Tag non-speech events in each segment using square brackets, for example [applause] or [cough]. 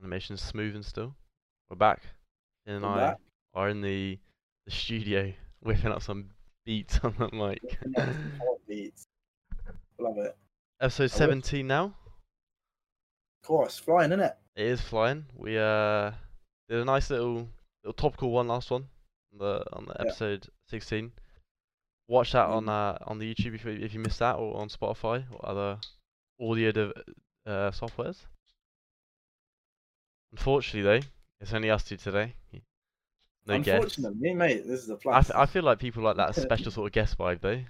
Animation's smooth and still. We're back. Finn and We're I back. are in the the studio [laughs] whipping up some beats on the mic. [laughs] Beats. Love it. Episode I will- 17 now. Of course, flying, isn't it? It is flying. We uh did a nice little little topical one last one on the on the Yeah. episode 16. Watch that on Mm. uh on the YouTube if you, if you missed that or on Spotify or other audio uh, softwares. Unfortunately though, it's only us two today. No guests. Unfortunately, mate, this is a I, plus. I feel like people like that [laughs] special sort of guest vibe though.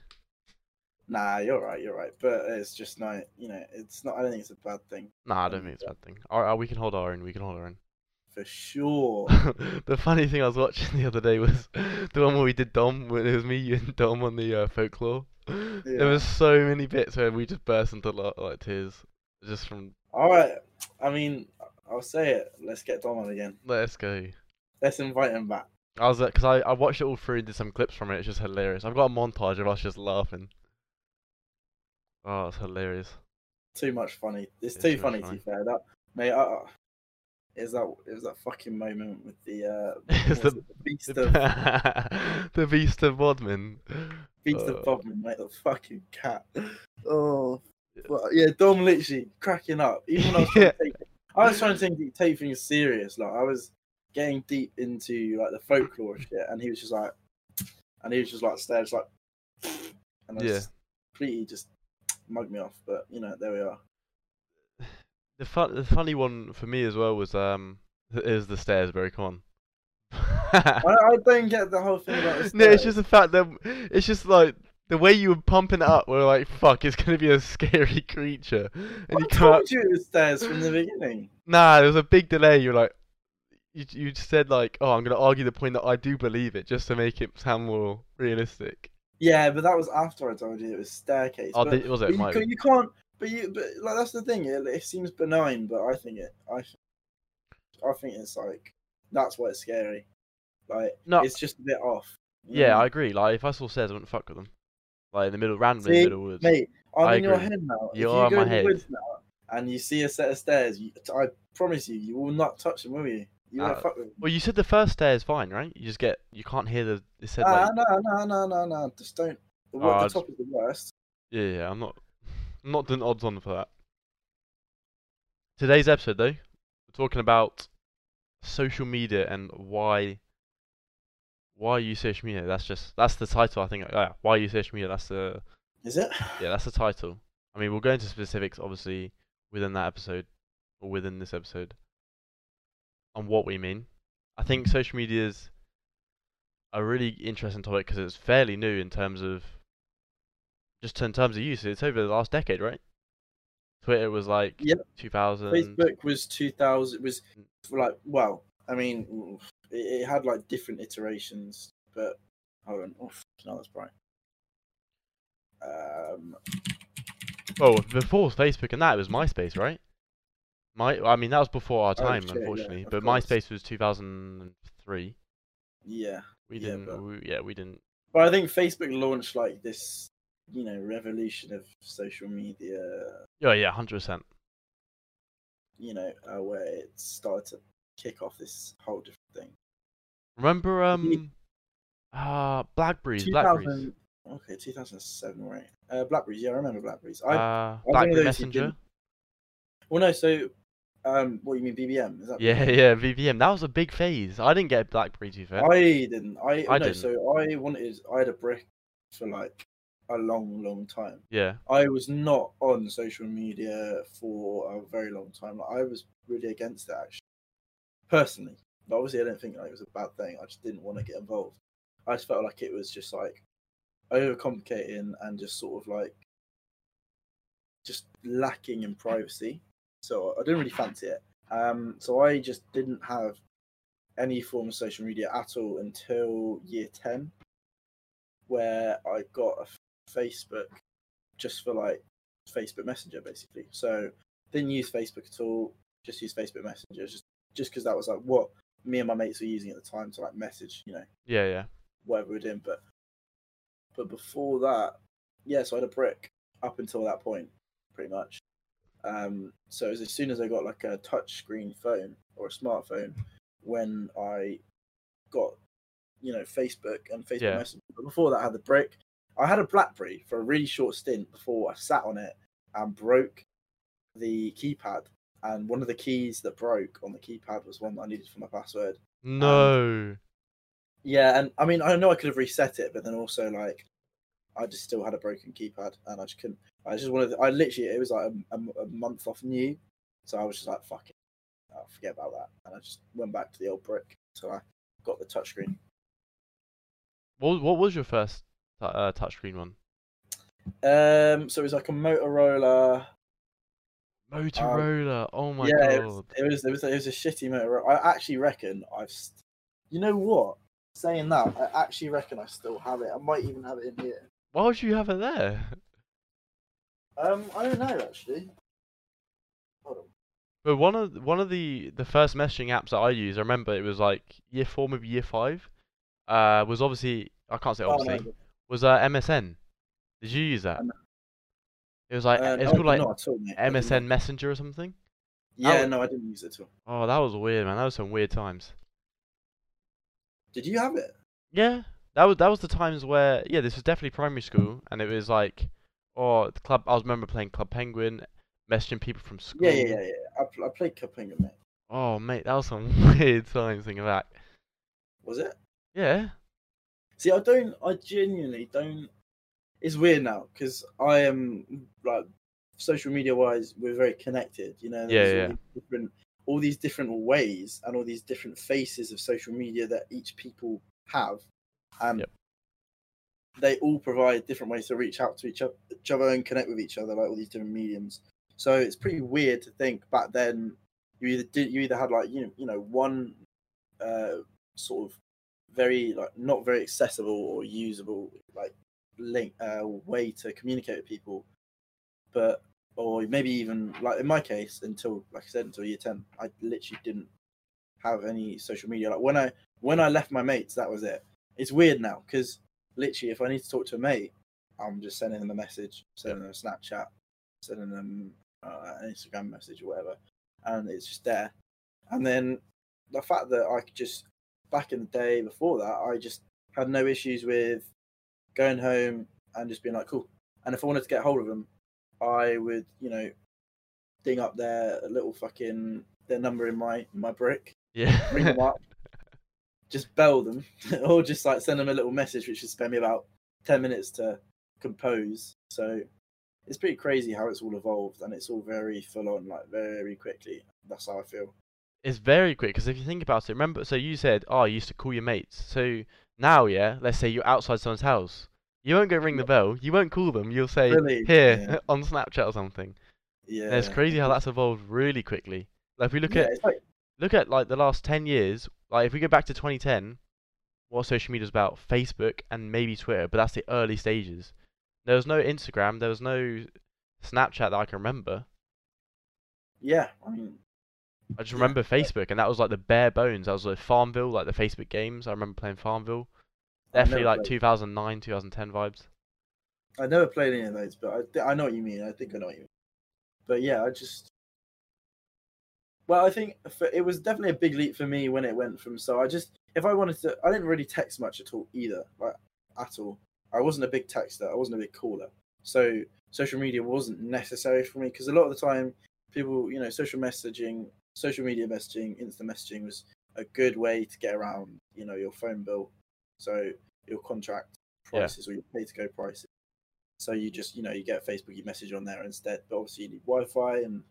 Nah, you're right, you're right. But it's just not, you know, it's not. I don't think it's a bad thing Nah, I don't think it's a bad thing. Our, our, we can hold our own. We can hold our own. for sure. [laughs] the funny thing I was watching [laughs] the other day was the one where we did Dom, it was me, you, and Dom on the uh, folklore. There was so many bits where we just burst into like tears, just from All right. I mean, I'll say it. Let's get Dom on again. let's go. Let's invite him back. I was because I, I watched it all through and did some clips from it. It's just hilarious. I've got a montage of us just laughing. Oh, it's hilarious. Too much funny. It's, It's too too much funny to be fair. That mate, uh, uh, is that it was that fucking moment with the uh, [laughs] It's the- the beast [laughs] of the beast of Bodmin. Uh, of Bodmin, mate, the fucking cat. Oh, well, yeah, Dom literally cracking up. Even I was trying Yeah. to [laughs] take, I was trying to take, take things serious. Like I was getting deep into like the folklore shit, and he was just like, and he was just like stares like, and I Yeah. just completely just mugged me off. But you know, there we are. The fun, the funny one for me as well was um, is the stairs. Very come on. [laughs] [laughs] I, I don't get the whole thing about the No, it's just the fact that it's just like the way you were pumping it up. We're like, fuck, it's gonna be a scary [laughs] creature, and I you told you it was stairs from the beginning. Nah, there was a big delay. You're like, you you said like, oh, I'm gonna argue the point that I do believe it, just to make it sound more realistic. Yeah, but that was after I told you it was staircase. Oh, but, was it? you, Might ca- have been. you can't. But you, but like that's the thing. It, it seems benign, but I think it. I, I think it's like that's why it's scary. Like No. it's just a bit off. Yeah, know? I agree. Like, if I saw stairs, I wouldn't fuck with them. Like in the middle, randomly in the middle woods. mate. I'm I in your head now. You if you in go my in the head. woods now and you see a set of stairs, you, I promise you, you will not touch them, will you? You won't Uh, fuck with them. Well, you said the first stair is fine, right? You just get, you can't hear the. It said Ah, like, no, no, no, no, no. Just don't. The, Oh, the just- top is the worst. yeah, yeah. I'm not, [laughs] I'm not doing odds on for that. Today's episode, though, we're talking about social media and why, why you social media. That's just, that's the title. I think. Yeah, why you social media. That's the, Is it? yeah, that's the title. I mean, we'll go into specifics, obviously, within that episode or within this episode, on what we mean. I think social media is a really interesting topic because it's fairly new in terms of just in terms of use. It's over the last decade, right? Twitter was like Yep. 2000. Facebook was 2000 It was like well I mean mm, it, it had like different iterations but hold on oh no that's bright um Oh, before Facebook and that, it was MySpace, right? My, I mean, that was before our Oh, time, shit, yeah, unfortunately. of but course. MySpace was 2003. yeah We didn't. but- we, yeah, we didn't. but I think Facebook launched like this you know revolution of social media Yeah, yeah, hundred percent. you know uh, where it started to kick off this whole different thing Remember, um, uh, Blackberries, Blackberries, 2000 okay 2007 right uh Blackberries yeah I remember Blackberries I uh, Blackberry Messenger. well no so um what you mean BBM is that Yeah, yeah, BBM. That was a big phase. I didn't get Blackberry too fair. I didn't. I, I no, didn't. So I wanted. I had a brick for like a long, long time. Yeah, I was not on social media for a very long time. Like, I was really against it actually, personally. But obviously, I don't think like, it was a bad thing. I just didn't want to get involved. I just felt like it was just like overcomplicating and just sort of like just lacking in privacy. So I didn't really fancy it. Um, so I just didn't have any form of social media at all until year 10, where I got a Facebook just for like Facebook Messenger basically. So didn't use Facebook at all, just use Facebook Messenger just just because that was like what me and my mates were using at the time to like message, you know, yeah, yeah. whatever we're doing. But but before that, yeah, so I had a brick up until that point, pretty much. Um, so it was as soon as I got like a touchscreen phone or a smartphone, when I got, you know, Facebook and Facebook Yeah. Messenger. But before that, I had the brick. I had a BlackBerry for a really short stint before I sat on it and broke the keypad. And one of the keys that broke on the keypad was one that I needed for my password. No. Yeah, and I mean, I know I could have reset it, but then also like, I just still had a broken keypad, and I just couldn't. I just wanted. I literally, it was like a, a, a month off new, so I was just like, "Fuck it, I'll forget about that," and I just went back to the old brick. So I got the touchscreen. What what was your first uh, touchscreen one? Um, so it was like a Motorola. Motorola. oh my Um, yeah, it was, it was it was it was a shitty Motorola. I actually reckon I've. St- you know what? Saying that, I actually reckon I still have it. I might even have it in here. Why would you have it there? Um, I don't know actually. Hold on. But one of the- one of the the first messaging apps that I used, I remember it was like year four, maybe year five. Uh, was obviously I can't say Oh, no, obviously was uh MSN. Did you use that? It was like Uh, it's no, called like all. MSN. Messenger or something. Yeah, was- no, I didn't use it at all. Oh, that was weird, man. That was some weird times. Did you have it? Yeah, that was that was the times where yeah, this was definitely primary school, and it was like, oh, the club. I was remember playing Club Penguin, messaging people from school. Yeah, yeah, yeah, yeah. I, pl- I played Club Penguin, mate. Oh, mate, that was some [laughs] weird times thinking back. Was it? Yeah, See, I don't. I genuinely don't. It's weird now because I am like social media wise, we're very connected. You know, Yeah, yeah. All these, different, all these different ways and all these different faces of social media that each people have, and Yep. they all provide different ways to reach out to each o- each other and connect with each other, like all these different mediums. So it's pretty weird to think back then. You either did, you either had like you know, you know one uh, sort of very like not very accessible or usable like link uh, way to communicate with people. But or maybe even like in my case until like i said until year 10 i literally didn't have any social media. Like when i when i left my mates that was it. It's weird now because literally if i need to talk to a mate i'm just sending them a message sending them a snapchat sending them uh, an instagram message or whatever and it's just there. And then the fact that i could just back in the day before that, I just had no issues with going home and just being like, cool. And if I wanted to get hold of them, I would, you know, ding up their little fucking their number in my in my brick, yeah. ring them up, [laughs] just bell them, [laughs] or just like send them a little message, which would spend me about ten minutes to compose. So it's pretty crazy how it's all evolved, and it's all very full on, like very quickly. That's how I feel. It's very quick because if you think about it, remember, so you said, oh, you used to call your mates. So now, yeah, let's say you're outside someone's house. You won't go ring the bell. You won't call them. You'll say, Really? here, Yeah. [laughs] on Snapchat or something. Yeah, And it's crazy how that's evolved really quickly. Like, if we look yeah, at like look at like the last 10 years, like if we go back to 2010, what social media was about? Facebook and maybe Twitter, but that's the early stages. There was no Instagram, there was no Snapchat that I can remember. yeah. I mean, I just remember Facebook, and that was like the bare bones. That was like Farmville, like the Facebook games. I remember playing Farmville. Definitely like played- 2009, 2010 vibes. I never played any of those, but I, thi- I know what you mean. I think I know what you mean. But yeah, I just. Well, I think for, it was definitely a big leap for me when it went from. So I just, if I wanted to, I didn't really text much at all either, like at all. I wasn't a big texter. I wasn't a big caller. So social media wasn't necessary for me because a lot of the time, people, you know, social messaging, social media messaging, instant messaging was a good way to get around, you know, your phone bill. So your contract Yeah. prices or your pay to go prices. So you just, you know, you get Facebook, you message on there instead. But obviously you need Wi-Fi, and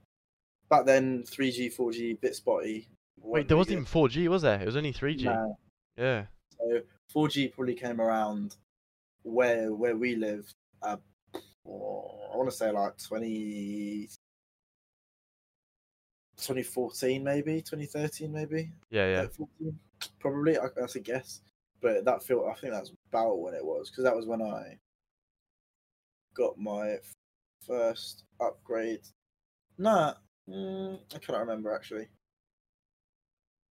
back then 3G, 4G, bit spotty. Wait, there wasn't even 4G, was there? It was only 3G. Nah. Yeah. So 4G probably came around where where we live. Uh, oh, I want to say like 20, 2014 maybe, 2013 maybe. Yeah, yeah. Uh, 14, probably. I, that's a guess, but that feel I think that's about when it was because that was when I got my f- first upgrade. Nah, mm, I cannot remember actually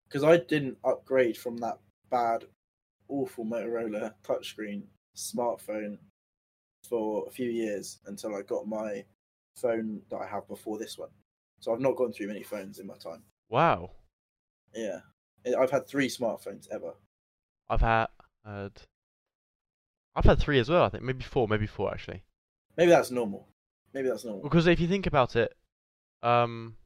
because I didn't upgrade from that bad, awful Motorola touchscreen smartphone for a few years until I got my phone that I have before this one. So I've not gone through many phones in my time. Wow. Yeah, I've had three smartphones ever. I've had, had I've had three as well. I think maybe four, maybe four actually. Maybe that's normal. Maybe that's normal. Because if you think about it, um,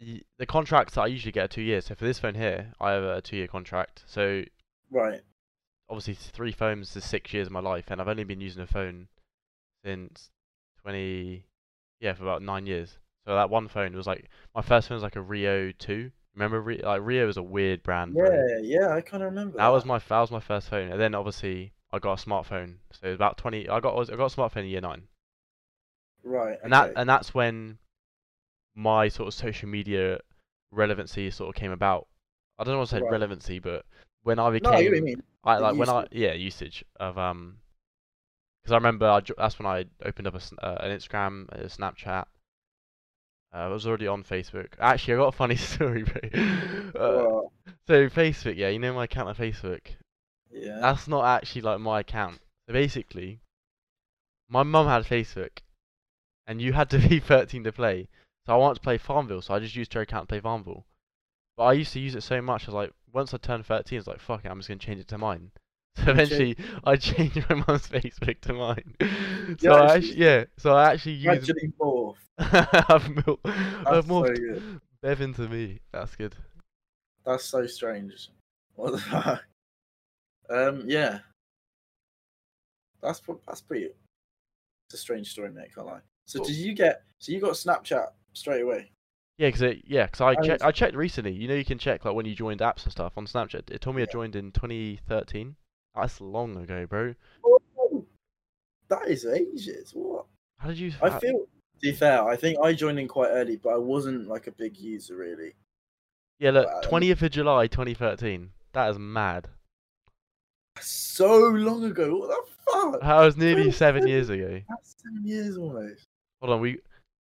the, the contracts that I usually get are two years. So for this phone here, I have a two-year contract. So Right. obviously three phones is six years of my life, and I've only been using a phone since twenty, yeah, for about nine years. So that one phone was like my first phone was like a Rio two. Remember, Rio, like Rio is a weird brand. bro. Yeah, yeah, I kind of remember. That was my that was my first phone, and then obviously I got a smartphone. So was about twenty. I got I got a smartphone in year nine, right. and that and that's when my sort of social media relevancy sort of came about. I don't know what to say Right. relevancy, but when I no, I you became, mean. I the like when I yeah usage of um, because I remember I, that's when I opened up a, uh, an Instagram, a Snapchat. Uh, I was already on Facebook. Actually, I got a funny [laughs] story, bro. Uh, so Facebook, yeah, you know my account on Facebook. yeah. That's not actually like my account. So basically, my mum had Facebook, and you had to [laughs] be 13 to play. So I wanted to play Farmville, so I just used her account to play Farmville. But I used to use it so much, I was like, once I turned 13, I was like, fuck it, I'm just gonna change it to mine. So eventually, [laughs] I changed my mum's Facebook to mine. [laughs] so Yeah, I actually- actually, yeah, so I actually use. Gradually morph. [laughs] I've, mil- I've That's so morphed. Bev into me. That's good. That's so strange. What the fuck? Um, yeah. That's that's pretty. It's a strange story, mate. Can't lie. So Cool. did you get? So you got Snapchat straight away? Yeah, cause it, yeah, 'cause I Oh, checked. I checked recently. You know, you can check like when you joined apps and stuff on Snapchat. It told me I joined in 2013. That's long ago, bro. Oh, [laughs] that is ages. What? How did you? I feel. To be fair, I think I joined in quite early, but I wasn't like a big user really. yeah, look, um, 20th of July, 2013. That is mad. So long ago. What the fuck? That was nearly seven years ago. That's seven years almost. Hold on, we.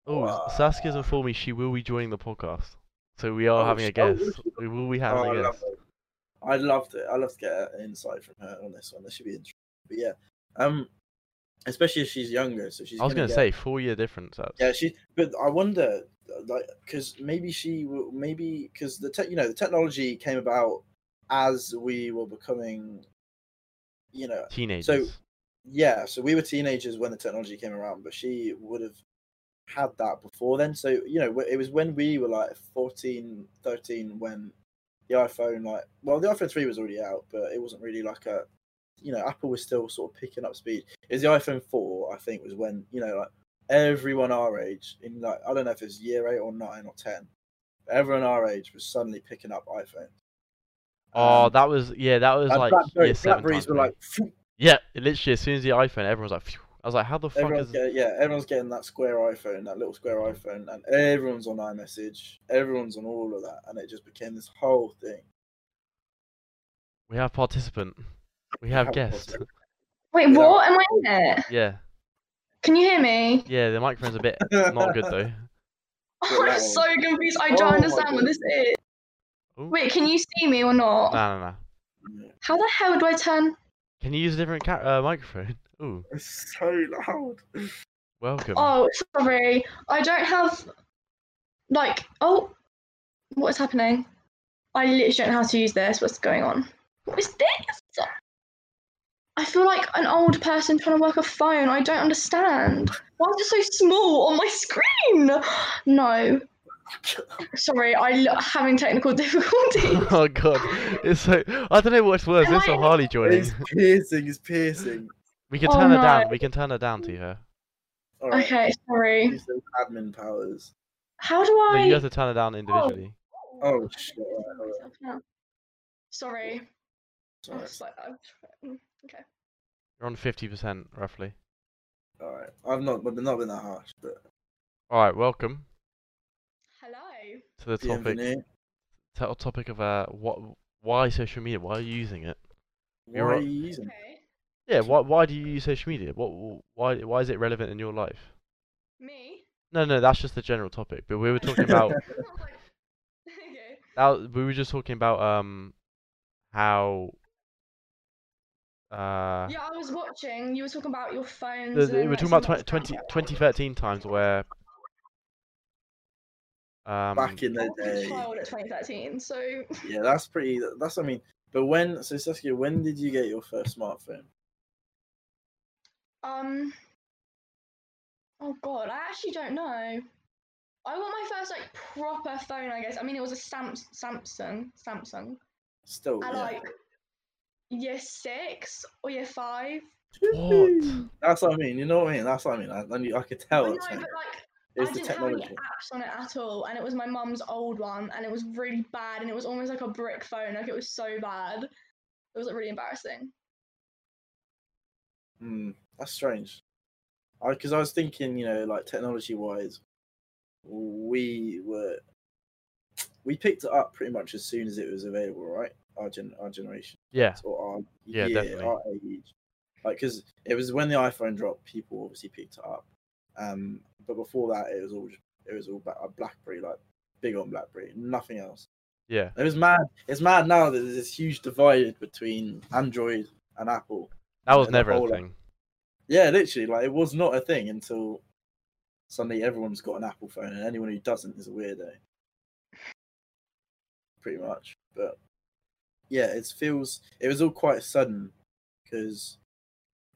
Oh, Wow. Saskia's informed me she will be joining the podcast, so we are Oh, having a oh, will guest. she? We will be Oh, having I a guest. It. I loved it. I love to get insight from her on this one. This should be interesting. But yeah, um, especially if she's younger, so she's. I was gonna gonna get- say four year difference. That's, Yeah, she. But I wonder, like, because maybe she, will maybe because the tech, you know, the technology came about as we were becoming, you know, teenagers. So yeah. So we were teenagers when the technology came around, but she would have had that before then. So you know, it was when we were like 14, 13 when the iPhone, like, well, the iPhone three was already out, but it wasn't really like a, you know, Apple was still sort of picking up speed. It was the iPhone four, I think, was when you know, like everyone our age in like I don't know if it's year eight or nine or ten, everyone our age was suddenly picking up iPhones. oh, Um, that was yeah, that was like Blackberry. Blackberries were like, phew, Yeah, literally as soon as the iPhone, everyone was like, Phew. I was like, how the fuck everyone's is? getting, yeah, everyone's getting that square iPhone, that little square iPhone, and everyone's on iMessage, everyone's on all of that, and it just became this whole thing. We have participant. We have have guest. [laughs] Wait, what? Am I in it? yeah, Can you hear me? yeah. The microphone's a bit not good though. [laughs] [laughs] I'm so confused. I Oh don't my understand what this is. Ooh. Wait, can you see me or not? No, no, no. How the hell do I turn? Can you use a different ca- uh, microphone? Ooh, It's so loud. welcome. Oh, sorry. I don't have. Like, oh, what is happening? I literally don't know how to use this. What's going on? What is this? I feel like an old person trying to work a phone. I don't understand. Why is it so small on my screen? No. Sorry, I'm having technical [laughs] difficulties. oh god, it's so. I don't know what's worse. Am This or Harley joining. It's piercing, it's piercing. We can Oh, turn her no. down. We can turn her down to her. All right. okay, sorry. Use those admin powers. How do No, I? you have to turn her down individually. Oh shit! all right, all right, No. Sorry. Sorry. like, mm, okay. You're on fifty percent roughly. All right. I've not, but not been that harsh, but All right, welcome Hello. to the topic. bienvenue. to- topic of uh, what? Why social media? Why are you using it? Why You're are you using? it? Okay. Yeah, why? Why do you use social media? What? Why? Why is it relevant in your life? Me? No, no, that's just the general topic. But we were talking [laughs] about okay. that. We were just talking about um how Uh, Yeah, I was watching. You were talking about your phones. the- and the- we're like, talking about someone 20, 20, 2013 times where. Um, Back in the day, child at 2013, so yeah, that's pretty. That's what I mean. But when so Saskia, when did you get your first smartphone? Um. Oh god, I actually don't know. I want my first like proper phone, I guess. I mean, it was a Sam- Samsung, Samsung. Still, At yeah. like year six or year five. What? That's what I mean. You know what I mean? That's what I mean. I, I, knew- I could I tell. know, but what I mean. like It's I the didn't have any technology. apps on it at all, and it was my mum's old one, and it was really bad, and it was almost like a brick phone. Like it was so bad. It was like, really embarrassing. Hmm, that's strange. Because I, was thinking, you know, like technology wise, we were we picked it up pretty much as soon as it was available, right? Our gen, our generation, Yeah. or our Yeah, year, definitely. our age. Like, because it was when the iPhone dropped, people obviously picked it up. Um, but before that, it was all just, it was all BlackBerry, like big on BlackBerry, nothing else. Yeah. It was mad. It's mad now that there's this huge divide between Android and Apple. That was never a thing. Yeah, literally, like it was not a thing until suddenly everyone's got an Apple phone, and anyone who doesn't is a weirdo. Pretty much, but yeah, it feels it was all quite sudden because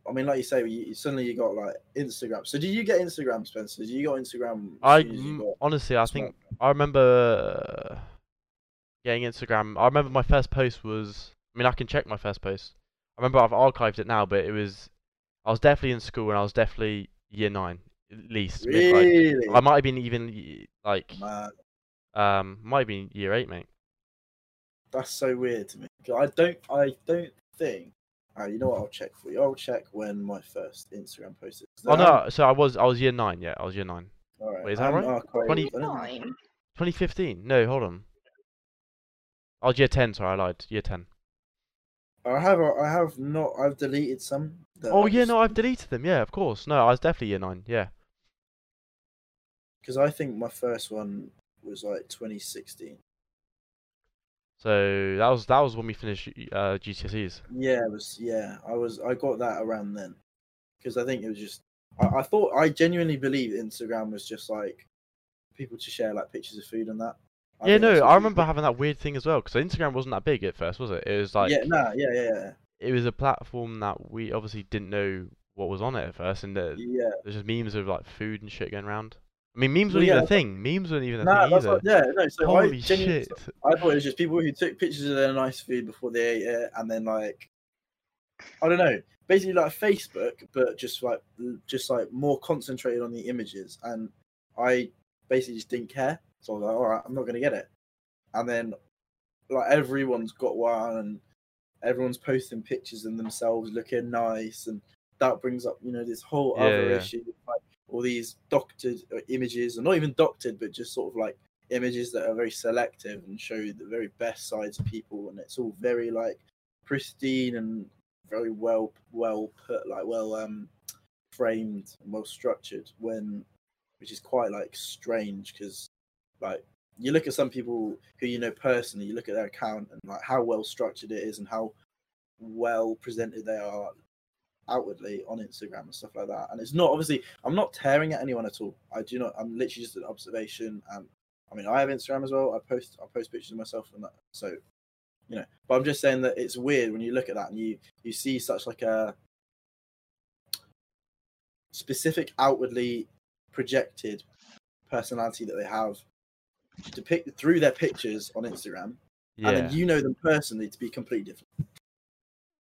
I mean, like you say, you, suddenly you got like Instagram. So, did you get Instagram, Spencer? Did you got Instagram? I soon as you got honestly, I think? I remember uh, getting Instagram. I remember my first post was. I mean, I can check my first post. I remember I've archived it now, but it was. I was definitely in school, and I was definitely year nine, at least. mid, like- really. I might have been even like Man, um might have been year eight, mate. that's so weird to me. 'Cause I don't, I don't think. Uh, you know what? I'll check for you. I'll check when my first Instagram post is. 'Cause Oh no, so I was I was year nine. Yeah, I was year nine. All right. Wait, is that haven't right? archived- 20 I don't- Fine. 2015. No, hold on. I was year ten. Sorry, I lied. Year ten. I have, I have not. I've deleted some. That Oh I yeah, just- no, I've deleted them. Yeah, of course. No, I was definitely year nine. Yeah. because I think my first one was like 2016. So that was that was when we finished uh, GCSEs. Yeah, it was. Yeah, I was. I got that around then, because I think it was just. I, I thought I genuinely believe Instagram was just like people to share like pictures of food and that. I yeah, no, I remember having that weird thing as well because Instagram wasn't that big at first, was it? It was like yeah, nah, yeah, yeah, yeah. It was a platform that we obviously didn't know what was on it at first, and uh, yeah. there's just memes of like food and shit going around. I mean, memes weren't even a thing. Memes weren't even a Nah, thing either. what, yeah, no. So I Holy genuinely, shit! I thought it was just people who took pictures of their nice food before they ate it, and then like, I don't know, basically like Facebook, but just like just like more concentrated on the images. And I basically just didn't care, so I was like, all right, I'm not gonna get it. And then like everyone's got one, and everyone's posting pictures of themselves looking nice, and that brings up you know this whole Yeah, other yeah. issue, like all these doctored uh, images, and not even doctored, but just sort of like images that are very selective and show the very best sides of people and it's all very like pristine and very well well put like well um framed and well structured when which is quite like strange because like you look at some people who you know personally you look at their account and like how well structured it is and how well presented they are outwardly on Instagram and stuff like that. And it's not obviously I'm not tearing at anyone at all. I do not. I'm literally just an observation. And I mean, I have Instagram as well. I post I post pictures of myself and that. So you know, but I'm just saying that it's weird when you look at that and you you see such like a specific outwardly projected personality that they have depicted through their pictures on Instagram, Yeah. and then you know them personally to be completely different.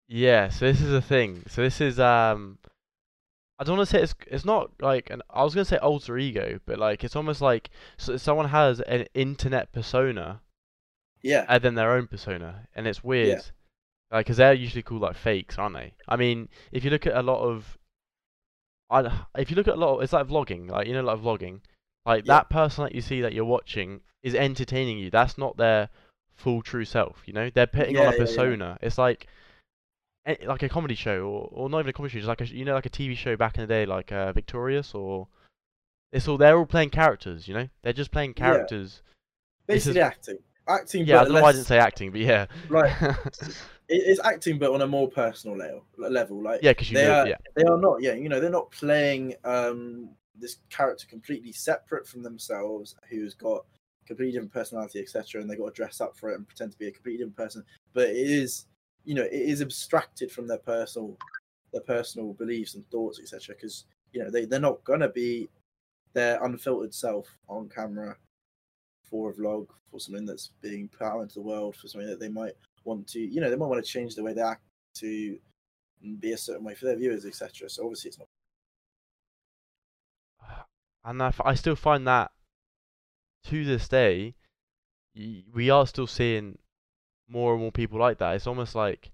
Yeah, so this is the thing. So this is um I don't want to say it's it's not like an I was gonna say alter ego, but like it's almost like so someone has an internet persona Yeah, and then their own persona, and it's weird. Like, cause they're usually called like fakes, aren't they? I mean, if you look at a lot of, I if you look at a lot, of, it's like vlogging, like you know, like vlogging, like Yeah. that person that you see that you're watching is entertaining you. That's not their full true self, you know. They're putting on a yeah, yeah. persona. It's like, eh, like a comedy show, or or not even a comedy show, just like a you know, like a TV show back in the day, like uh, Victorious, or it's all they're all playing characters, you know. They're just playing Yeah. characters. This is- basically acting, acting. Yeah, I don't know why I didn't say acting, but yeah. [laughs] it- it's acting, but on a more personal level. Level, like Yeah, because you they know, are, yeah, they are not. Yeah, you know, they're not playing um this character completely separate from themselves, who's got completely different personality, etc. And they got to dress up for it and pretend to be a completely different person. But it is, you know, it is abstracted from their personal, their personal beliefs and thoughts, etc. Because you know they they're not gonna be their unfiltered self on camera for a vlog for something that's being put out into the world for something that they might want to you know they might want to change the way they act to be a certain way for their viewers etc so obviously it's not and I, f- I still find that to this day, we are still seeing more and more people like that. It's almost like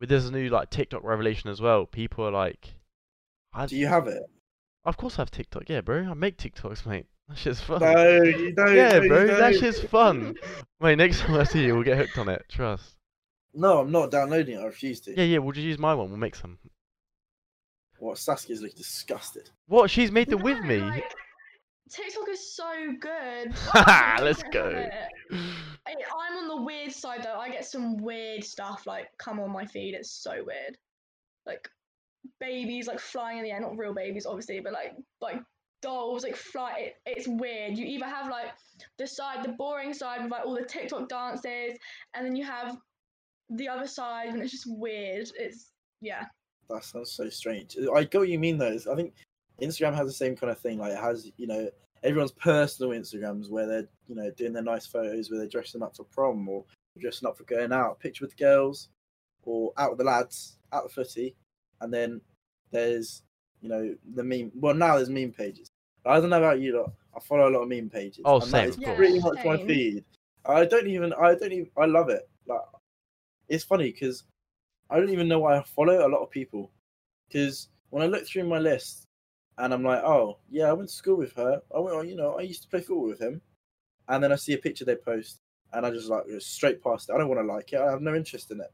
with this new like TikTok revelation as well. People are like, do you have it of course I have TikTok, yeah, bro. I make TikToks, mate. [laughs] That shit's fun. no you don't yeah, no, bro, that shit's fun. [laughs] Mate, next time I see you, we'll get hooked on it. Trust. no i'm not downloading it i refuse to Yeah, yeah. We'll just use my one. We'll make some. What saskia's looking disgusted What? She's made them No, with me. like, TikTok is so good. [laughs] Haha, [laughs] Let's go. I, I'm on the weird side though. I get some weird stuff like come on my feed. It's so weird. Like babies like flying in the air, not real babies obviously, but like like dolls like fly. It, it's weird. You either have like the side, the boring side with like all the TikTok dances, and then you have the other side, and it's just weird. It's yeah. That sounds so strange. I get what you mean though. I think instagram has the same kind of thing. Like it has you know everyone's personal instagrams where they're you know doing their nice photos where they're dressing up for prom or dressing up for going out picture with the girls or out with the lads out the footy. And then there's you know the meme well now there's meme pages. I don't know about you lot. I follow a lot of meme pages. Oh, and same, that is of course. pretty Yeah, much my feed. I don't even i don't even i love it. Like it's funny because I don't even know why I follow a lot of people. Because when I look through my list and I'm like, oh, yeah, I went to school with her. I went, you know, I used to play football with him. And then I see a picture they post and I just like go straight past it. I don't want to like it. I have no interest in it.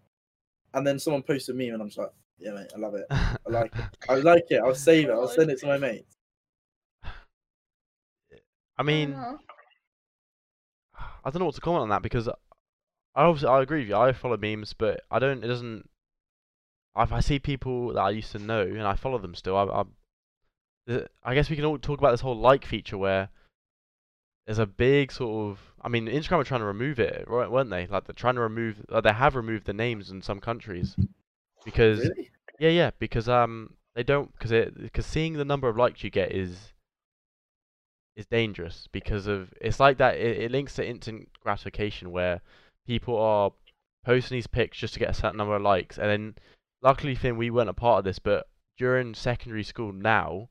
And then someone posts a meme and I'm just like, yeah, mate, I love it. I like it. I [laughs] like it. I'll save it. I'll send it to my [laughs] mates. I mean, Uh-huh. I don't know what to comment on that because I obviously I agree with you. I follow memes, but I don't. It doesn't. If I see people that I used to know and I follow them still, I, I, I guess we can all talk about this whole like feature where there's a big sort of. I mean, Instagram are trying to remove it, right? Weren't they? Like they're trying to remove. Uh, they have removed the names in some countries because Really? yeah, yeah, because um they don't because it because seeing the number of likes you get is is dangerous because of it's like that it, it links to instant gratification where people are posting these pics just to get a certain number of likes and then luckily Finn we weren't a part of this but during secondary school now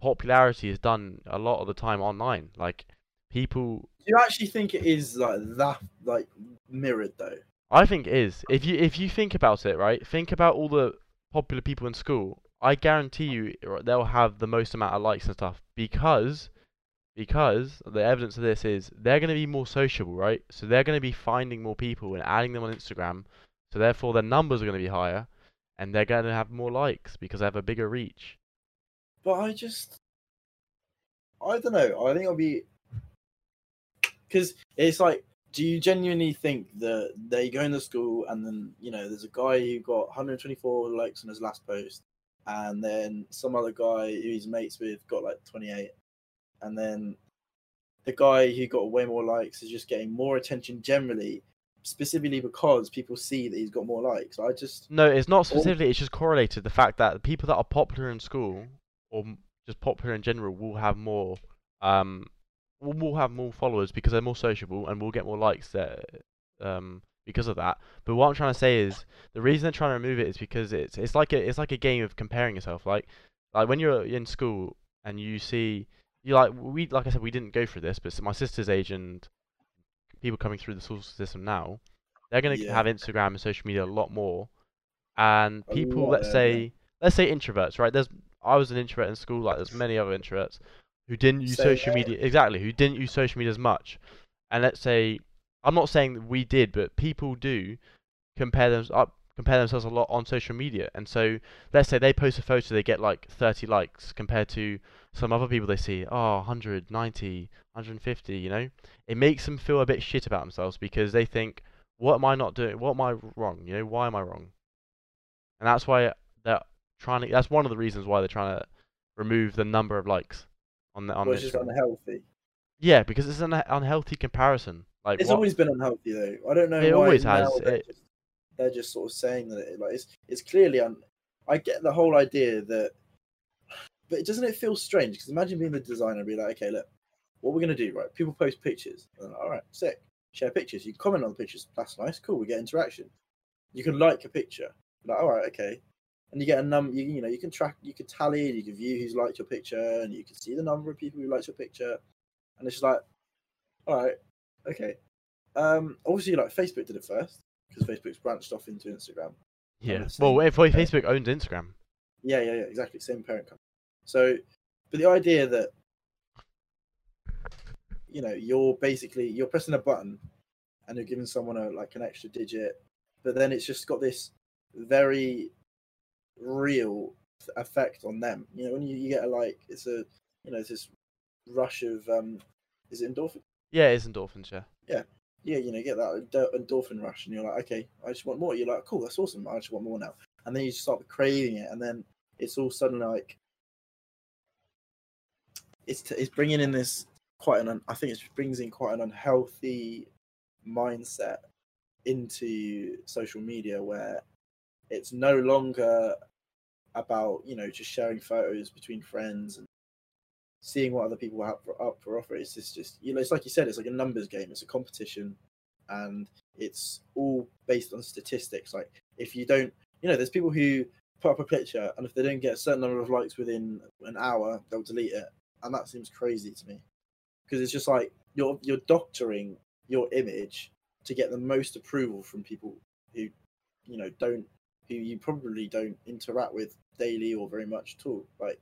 popularity is done a lot of the time online like people Do you actually think it is like that, like mirrored though? I think it is. If you if you think about it, right? Think about all the popular people in school. I guarantee you they'll have the most amount of likes and stuff because because the evidence of this is they're going to be more sociable, right? So they're going to be finding more people and adding them on Instagram. So therefore their numbers are going to be higher and they're going to have more likes because they have a bigger reach. But I just, I don't know. I think it'll be because it's like, do you genuinely think that they go into school and then you know there's a guy who got 124 likes on his last post, and then some other guy who he's mates with got like 28, and then the guy who got way more likes is just getting more attention generally, specifically because people see that he's got more likes. I just No, it's not specifically. It's just correlated. The fact that the people that are popular in school, or just popular in general, will have more, um, will, will have more followers because they're more sociable and will get more likes there, um, because of that. But what I'm trying to say is the reason they're trying to remove it is because it's it's like a it's like a game of comparing yourself. Like like when you're in school and you see you like we like I said we didn't go through this, but my sister's age and people coming through the school system now, they're gonna Yeah. have Instagram and social media a lot more. And people let's say let's say introverts right? There's i was an introvert in school like there's many other introverts who didn't use social media exactly who didn't use social media as much. And let's say i'm not saying that we did but people do compare them up compare themselves a lot on social media and so let's say they post a photo they get like 30 likes compared to some other people they see ah, oh 100 90 150 you know it makes them feel a bit shit about themselves because they think what am I not doing? What am I wrong? You know, why am I wrong? And that's why they're trying to. That's one of the reasons why they're trying to remove the number of likes on the on the Which is unhealthy. Yeah, because it's an unhealthy comparison. Like It's what- always been unhealthy though. I don't know. It always has. It- they're just sort of saying that it, like it's it's clearly un. I get the whole idea that, but doesn't it feel strange? Because imagine being the designer and be like, okay, look, what we're gonna do, right? People post pictures. And, All right, sick. Share pictures. You can comment on the pictures. That's nice. Cool. We get interaction. You can like a picture. Like, all right, okay. And you get a num. You, you know, you can track. You can tally. You can view who's liked your picture, and you can see the number of people who liked your picture. And it's just like, all right, okay. Um, obviously, like Facebook did it first because Facebook's branched off into Instagram. yeah. Well, if Facebook owns Instagram, Yeah, yeah, yeah, exactly. Same parent company. So, but the idea that you know you're basically you're pressing a button and you're giving someone a like an extra digit, but then it's just got this very real effect on them. You know, when you, you get a like, it's a you know, it's this rush of um, is it endorphin? yeah, it's endorphins. Yeah. yeah, you know, get that endo- endorphin rush, and you're like, okay, I just want more. You're like, cool, that's awesome. I just want more now. And then you start craving it, and then it's all suddenly like it's t- it's bringing in this quite an un- I think it brings in quite an unhealthy mindset into social media where it's no longer about you know just sharing photos between friends and seeing what other people have up for offer. It's just, just you know, it's like you said, it's like a numbers game. It's a competition, and it's all based on statistics. Like if you don't, you know, there's people who put up a picture, and if they don't get a certain number of likes within an hour, they'll delete it, and that seems crazy to me, because it's just like you're you're doctoring your image to get the most approval from people who, you know, don't who you probably don't interact with daily or very much at all. Like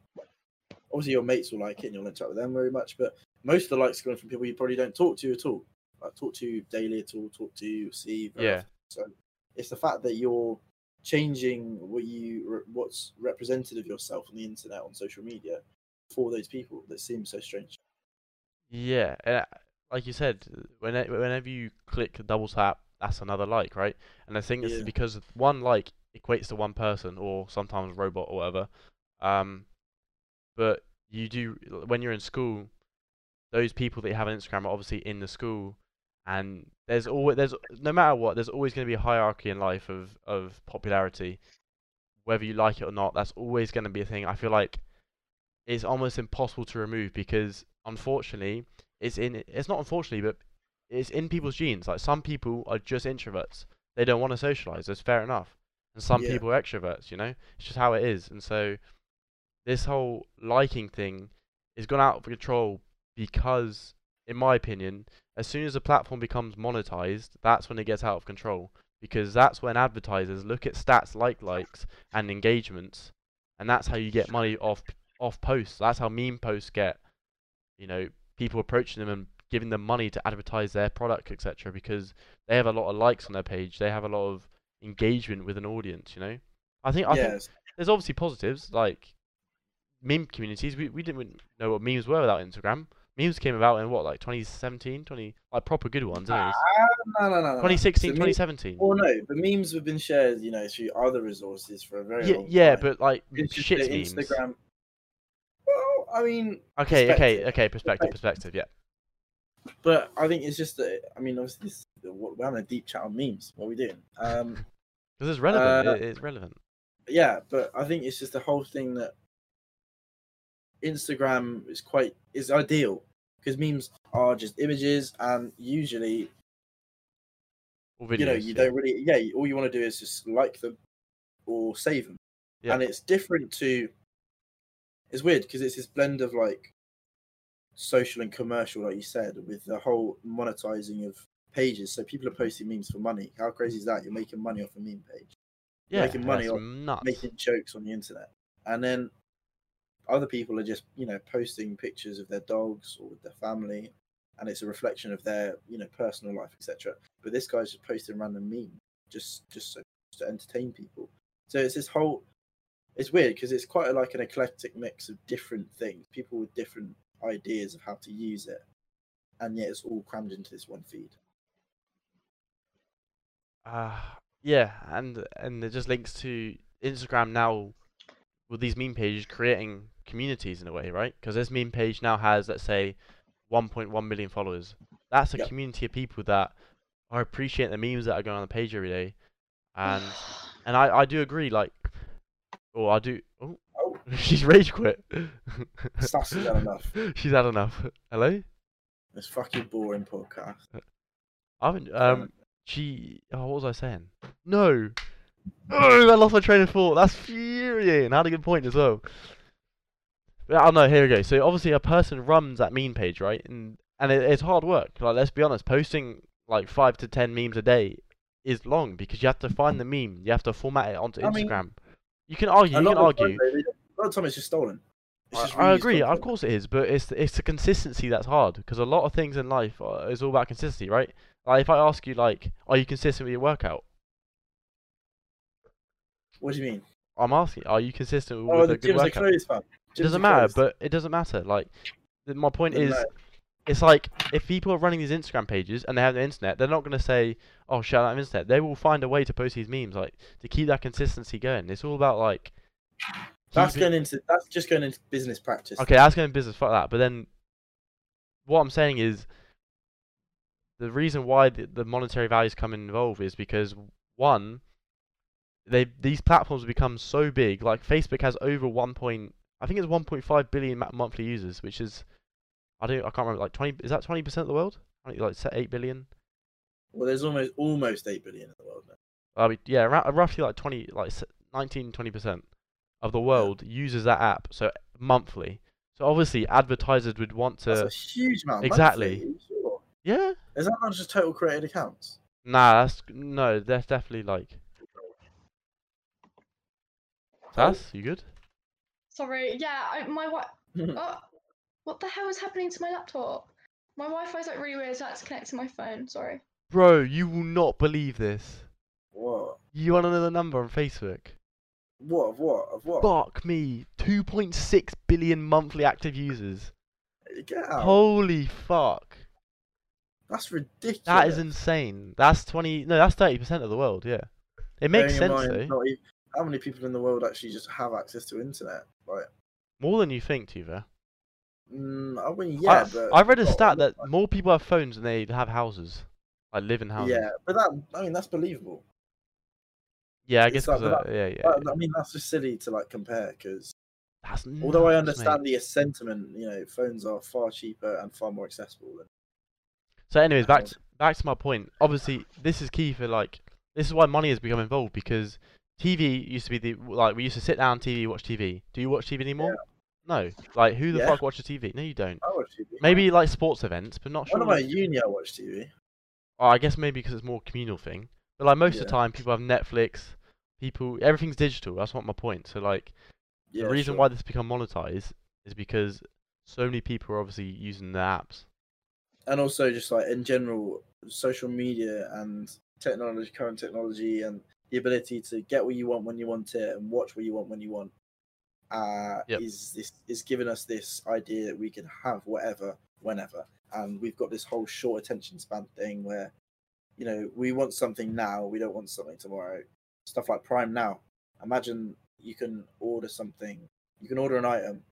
obviously your mates will like it and you'll interact with them very much, but most of the likes are coming from people you probably don't talk to at all. Like talk to daily at all, talk to, see. Yeah. often. So it's the fact that you're changing what you what's represented of yourself on the internet on social media for those people that seems so strange. Yeah, uh, like you said, when whenever you click a double tap, that's another like, right? And I think it's Yeah. because one like equates to one person, or sometimes robot or whatever. Um, but you do when you're in school, those people that you have on Instagram are obviously in the school, and there's always there's no matter what, there's always going to be a hierarchy in life of of popularity, whether you like it or not. That's always going to be a thing. I feel like it's almost impossible to remove because unfortunately it's in it's not unfortunately but it's in people's genes like some people are just introverts they don't want to socialize that's fair enough and some Yeah. people are extroverts you know it's just how it is and so this whole liking thing is gone out of control because in my opinion as soon as a platform becomes monetized that's when it gets out of control because that's when advertisers look at stats like likes and engagements and that's how you get money off off posts. That's how meme posts get, you know, people approaching them and giving them money to advertise their product, etc. Because they have a lot of likes on their page. They have a lot of engagement with an audience. You know, I think I think there's obviously positives like meme communities. We we didn't know what memes were without Instagram. Memes came about in what like 2017, 20 like proper good ones. anyways. no, no, no, no. 2016, So 2017. Well, no, the memes have been shared, you know, through other resources for a very Yeah, long yeah, time. Yeah, but like It's shit memes. Instagram. Well, I mean, Okay, okay, okay. Perspective, Perspective. Yeah. but I think it's just that. I mean, obviously, this, we're having a deep chat on memes. What are we doing? Um, [laughs] Because it's relevant. Uh, it, it's relevant. yeah, but I think it's just the whole thing that Instagram is quite is ideal because memes are just images, and usually, videos. you know, you yeah. don't really. Yeah, all you want to do is just like them or save them, Yeah. and it's different to. It's weird because it's this blend of like social and commercial, like you said, with the whole monetizing of pages. So people are posting memes for money. How crazy is that? You're making money off a meme page. yeah, making money on nuts. making jokes on the internet, and then other people are just you know posting pictures of their dogs or with their family, and it's a reflection of their you know personal life, etc. But this guy's just posting random memes, just just so just to entertain people. So it's this whole. It's weird because it's quite like an eclectic mix of different things, people with different ideas of how to use it, and yet it's all crammed into this one feed. Uh, yeah, and and it just links to Instagram now with these meme pages creating communities in a way, right? Because this meme page now has, let's say, 1.1 million followers. That's a Yep. community of people that are appreciating the memes that are going on the page every day, and [sighs] and I I do agree, like, oh, I do. Oh, Oh, [laughs] she's rage quit. Sass had enough. [laughs] She's had enough. Hello. This fucking boring podcast. I haven't. Um. She. Oh, what was I saying? No. Oh, I lost my train of thought. That's infuriating. I had a good point as well. Oh no, here we go. So obviously a person runs that meme page, right? And and it, it's hard work. Like let's be honest, posting like five to ten memes a day is long because you have to find the meme, you have to format it onto I mean, Instagram. you can argue, you can argue. time, a lot of the time it's just stolen. It's I, just I reused agree, of course it is, but it's it's the consistency that's hard because a lot of things in life are, is all about consistency, right? Like if I ask you, like, are you consistent with your workout? What do you mean? I'm asking, are you consistent Oh, with the a good gyms workout? closed, fam. It doesn't matter, but it doesn't matter. Like, my point is, matter. it's like if people are running these Instagram pages and they have the internet, they're not gonna say, "Oh, shut out internet." They will find a way to post these memes, like to keep that consistency going. It's all about like. That's going into that's just going into business practice. Okay, that's going business. Fuck that. But then, what I'm saying is, the reason why the, the monetary values come involved is because one, they these platforms have become so big. Like Facebook has over one point, I think it's 1.5 billion monthly users, which is, I don't, I can't remember. Like 20, is that 20 percent of the world? I think like se- eight billion. Well, there's almost almost eight billion in the world now. I mean, yeah, ra- roughly like 20, like 19, 20 percent of the world uses that app. So monthly. So obviously, advertisers would want to. That's a huge amount. exactly. monthly, Sure. yeah. Is that not just total created accounts? Nah, that's no. That's definitely like. Sass, you good? Sorry, yeah, I, my wi- [laughs] oh, what the hell is happening to my laptop? My Wi-Fi's like really weird, so I had to connect to my phone. Sorry. Bro, you will not believe this. what? You want another number on Facebook? What of what of what? Fuck me, 2.6 billion monthly active users. Get out. Holy fuck. That's ridiculous. That is insane. That's 20. No, that's 30% of the world. Yeah, it makes Bearing sense mind though. not even- how many people in the world actually just have access to internet? Like, More than you think, Tuva. mm, I mean, yeah, I, but I read a stat that lot. more people have phones than they have houses, like live in houses. yeah, but that I mean that's believable. Yeah, I It's guess like 'cause, that- uh, yeah, yeah. I mean that's just silly to like compare because That's although I understand mate. the sentiment, you know, phones are far cheaper and far more accessible. Than, So, anyways, back to, back to my point. Obviously, this is key for like this is why money has become involved because TV used to be the like we used to sit down TV watch TV. Do you watch TV anymore? No. Like who the Yeah. fuck watches TV? No, you don't. I watch TV. Maybe like sports events, but not sure. When I'm at uni, I watch TV. Oh, I guess maybe because it's more communal thing. But like most of the time, people have Netflix. People, everything's digital. That's not my point. So like Yeah, the reason sure. why this become monetized is because so many people are obviously using the apps. and also just like in general, social media and technology, current technology, and the ability to get what you want when you want it and watch what you want when you want, uh, Yep. is this is giving us this idea that we can have whatever whenever, and we've got this whole short attention span thing where, you know, we want something now, we don't want something tomorrow. Stuff like Prime now. Imagine you can order something, you can order an item,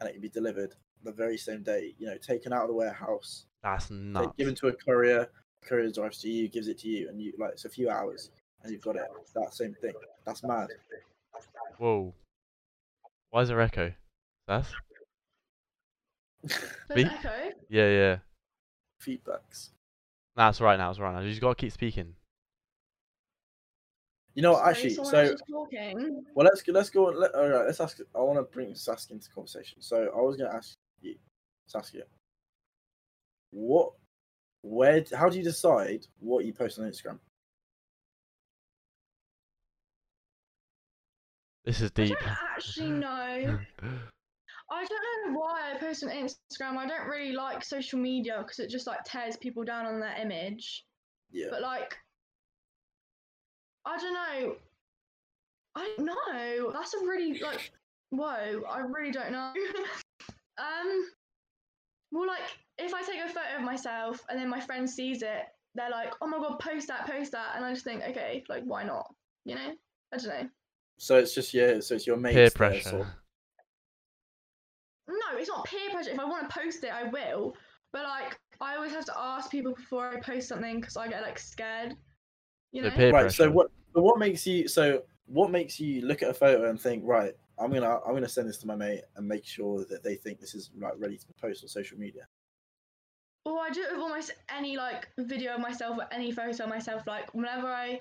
and it can be delivered the very same day. You know, taken out of the warehouse That's nuts. given to a courier, courier drives to you, gives it to you, and you like it's a few hours, and you've got it. It's that same thing. That's mad. Whoa. Why is there echo? That's There's Me? echo. yeah, yeah. Feedbacks. Nah, it's right now. It's right now. You just gotta keep speaking. You know, what, Sorry, actually, someone so talking. well, let's go. Let's go. Let, all right, let's ask. I want to bring Saskia into conversation. So I was going to ask you, Saskia, what, where, how do you decide what you post on Instagram? This is I deep. don't actually know. [laughs] I don't know why I post on Instagram. I don't really like social media because it just like tears people down on their image. Yeah. But like, I don't know. I don't know. That's a really like, whoa. I really don't know. [laughs] um, well, like if I take a photo of myself and then my friend sees it they're like, oh my god, post that, post that, and I just think, okay, like why not? You know, I don't know. So it's just yeah. So it's your mates. Peer pressure. sort of- No, it's not peer pressure. If I want to post it, I will. But like, I always have to ask people before I post something because I get like scared. You know. peer right. So what? But what makes you? So what makes you look at a photo and think, right? I'm gonna I'm gonna send this to my mate and make sure that they think this is like ready to post on social media. Well, I do it with almost any like video of myself or any photo of myself. Like whenever I,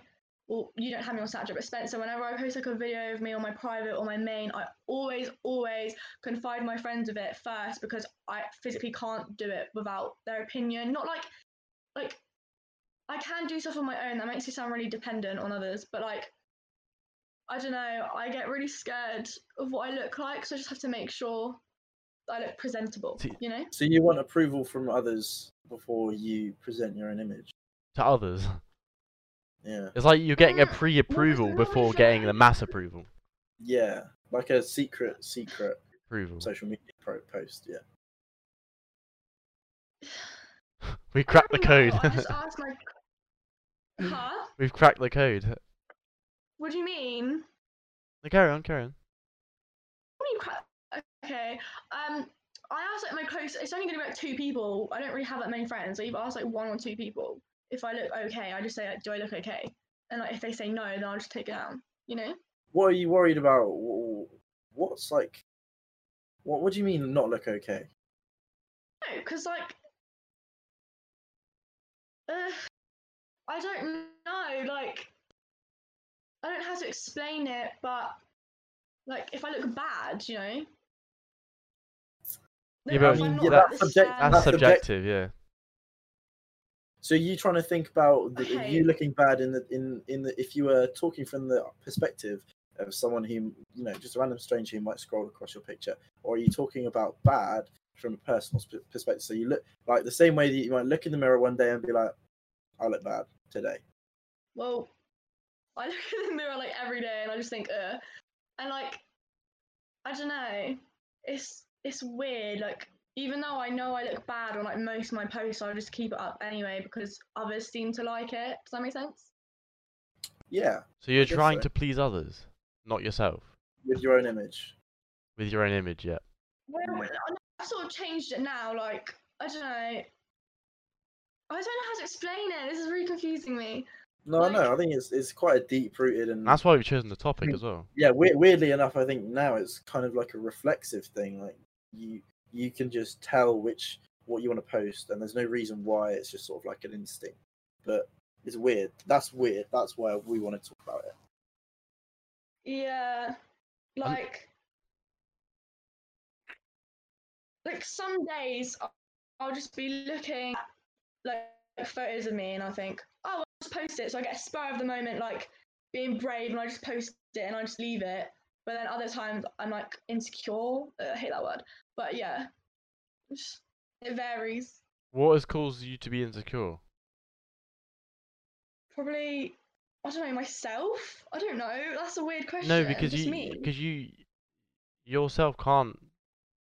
well, you don't have me on Snapchat, but Spencer, whenever I post like a video of me on my private or my main, I always, always confide my friends with it first because I physically can't do it without their opinion. Not like, like, I can do stuff on my own. That makes me sound really dependent on others, but like, I don't know. I get really scared of what I look like, so I just have to make sure I look presentable. You know. So you want approval from others before you present your own image. to others. Yeah. It's like you're getting a Mm, pre-approval before getting the mass approval. Yeah. Like a secret, secret Approval. social media pro- post. Yeah. [sighs] We cracked the code. I just asked my. [laughs] Huh? We've cracked the code. What do you mean? No, carry on, carry on. What do you cra- Okay. Um, I asked like my close. It's only gonna be like two people. I don't really have that many friends. I either ask like one or two people. If I look okay, I just say like, do I look okay? And like if they say no, then I'll just take it down. You know? What are you worried about? What's like? What What do you mean not look okay? No, because like. Uh, I don't know. Like. I don't know how to explain it, but like if I look bad, you know. Yeah, but- I'm Yeah, that's subject- sad- That's, That's subject- subjective, yeah. So you trying to think about the, Okay. you looking bad in the in in the if you were talking from the perspective of someone who you know just a random stranger who might scroll across your picture, or are you talking about bad from a personal sp- perspective? So you look like the same way that you might look in the mirror one day and be like, "I look bad today." Well, I look in the mirror like every day and I just think, uh, and like, I don't know, it's it's weird. Like, even though I know I look bad on like most of my posts, I'll just keep it up anyway because others seem to like it. Does that make sense? Yeah, So you're trying so. to please others, not yourself, with your own image. with your own image, yeah. Well, I- I've sort of changed it now. Like, I don't know. I don't know how to explain it. This is really confusing me. No, Like- no, I think it's it's quite a deep rooted and That's why we've chosen the Hmm. topic as well. yeah. We- weirdly enough, I think now it's kind of like a reflexive thing. Like you you can just tell which what you want to post, and there's no reason why. It's just sort of like an instinct. But it's weird. That's weird. That's why we want to talk about it. Yeah, like, like some days I'll, I'll just be looking at like photos of me and I think, oh, I'll just post it. So I get a spur of the moment, like being brave, and I just post it and I just leave it. But then other times I'm like insecure. Uh, I hate that word, but yeah, it varies. What has caused you to be insecure? Probably, I don't know myself. I don't know. That's a weird question. No, because just you me. because you yourself can't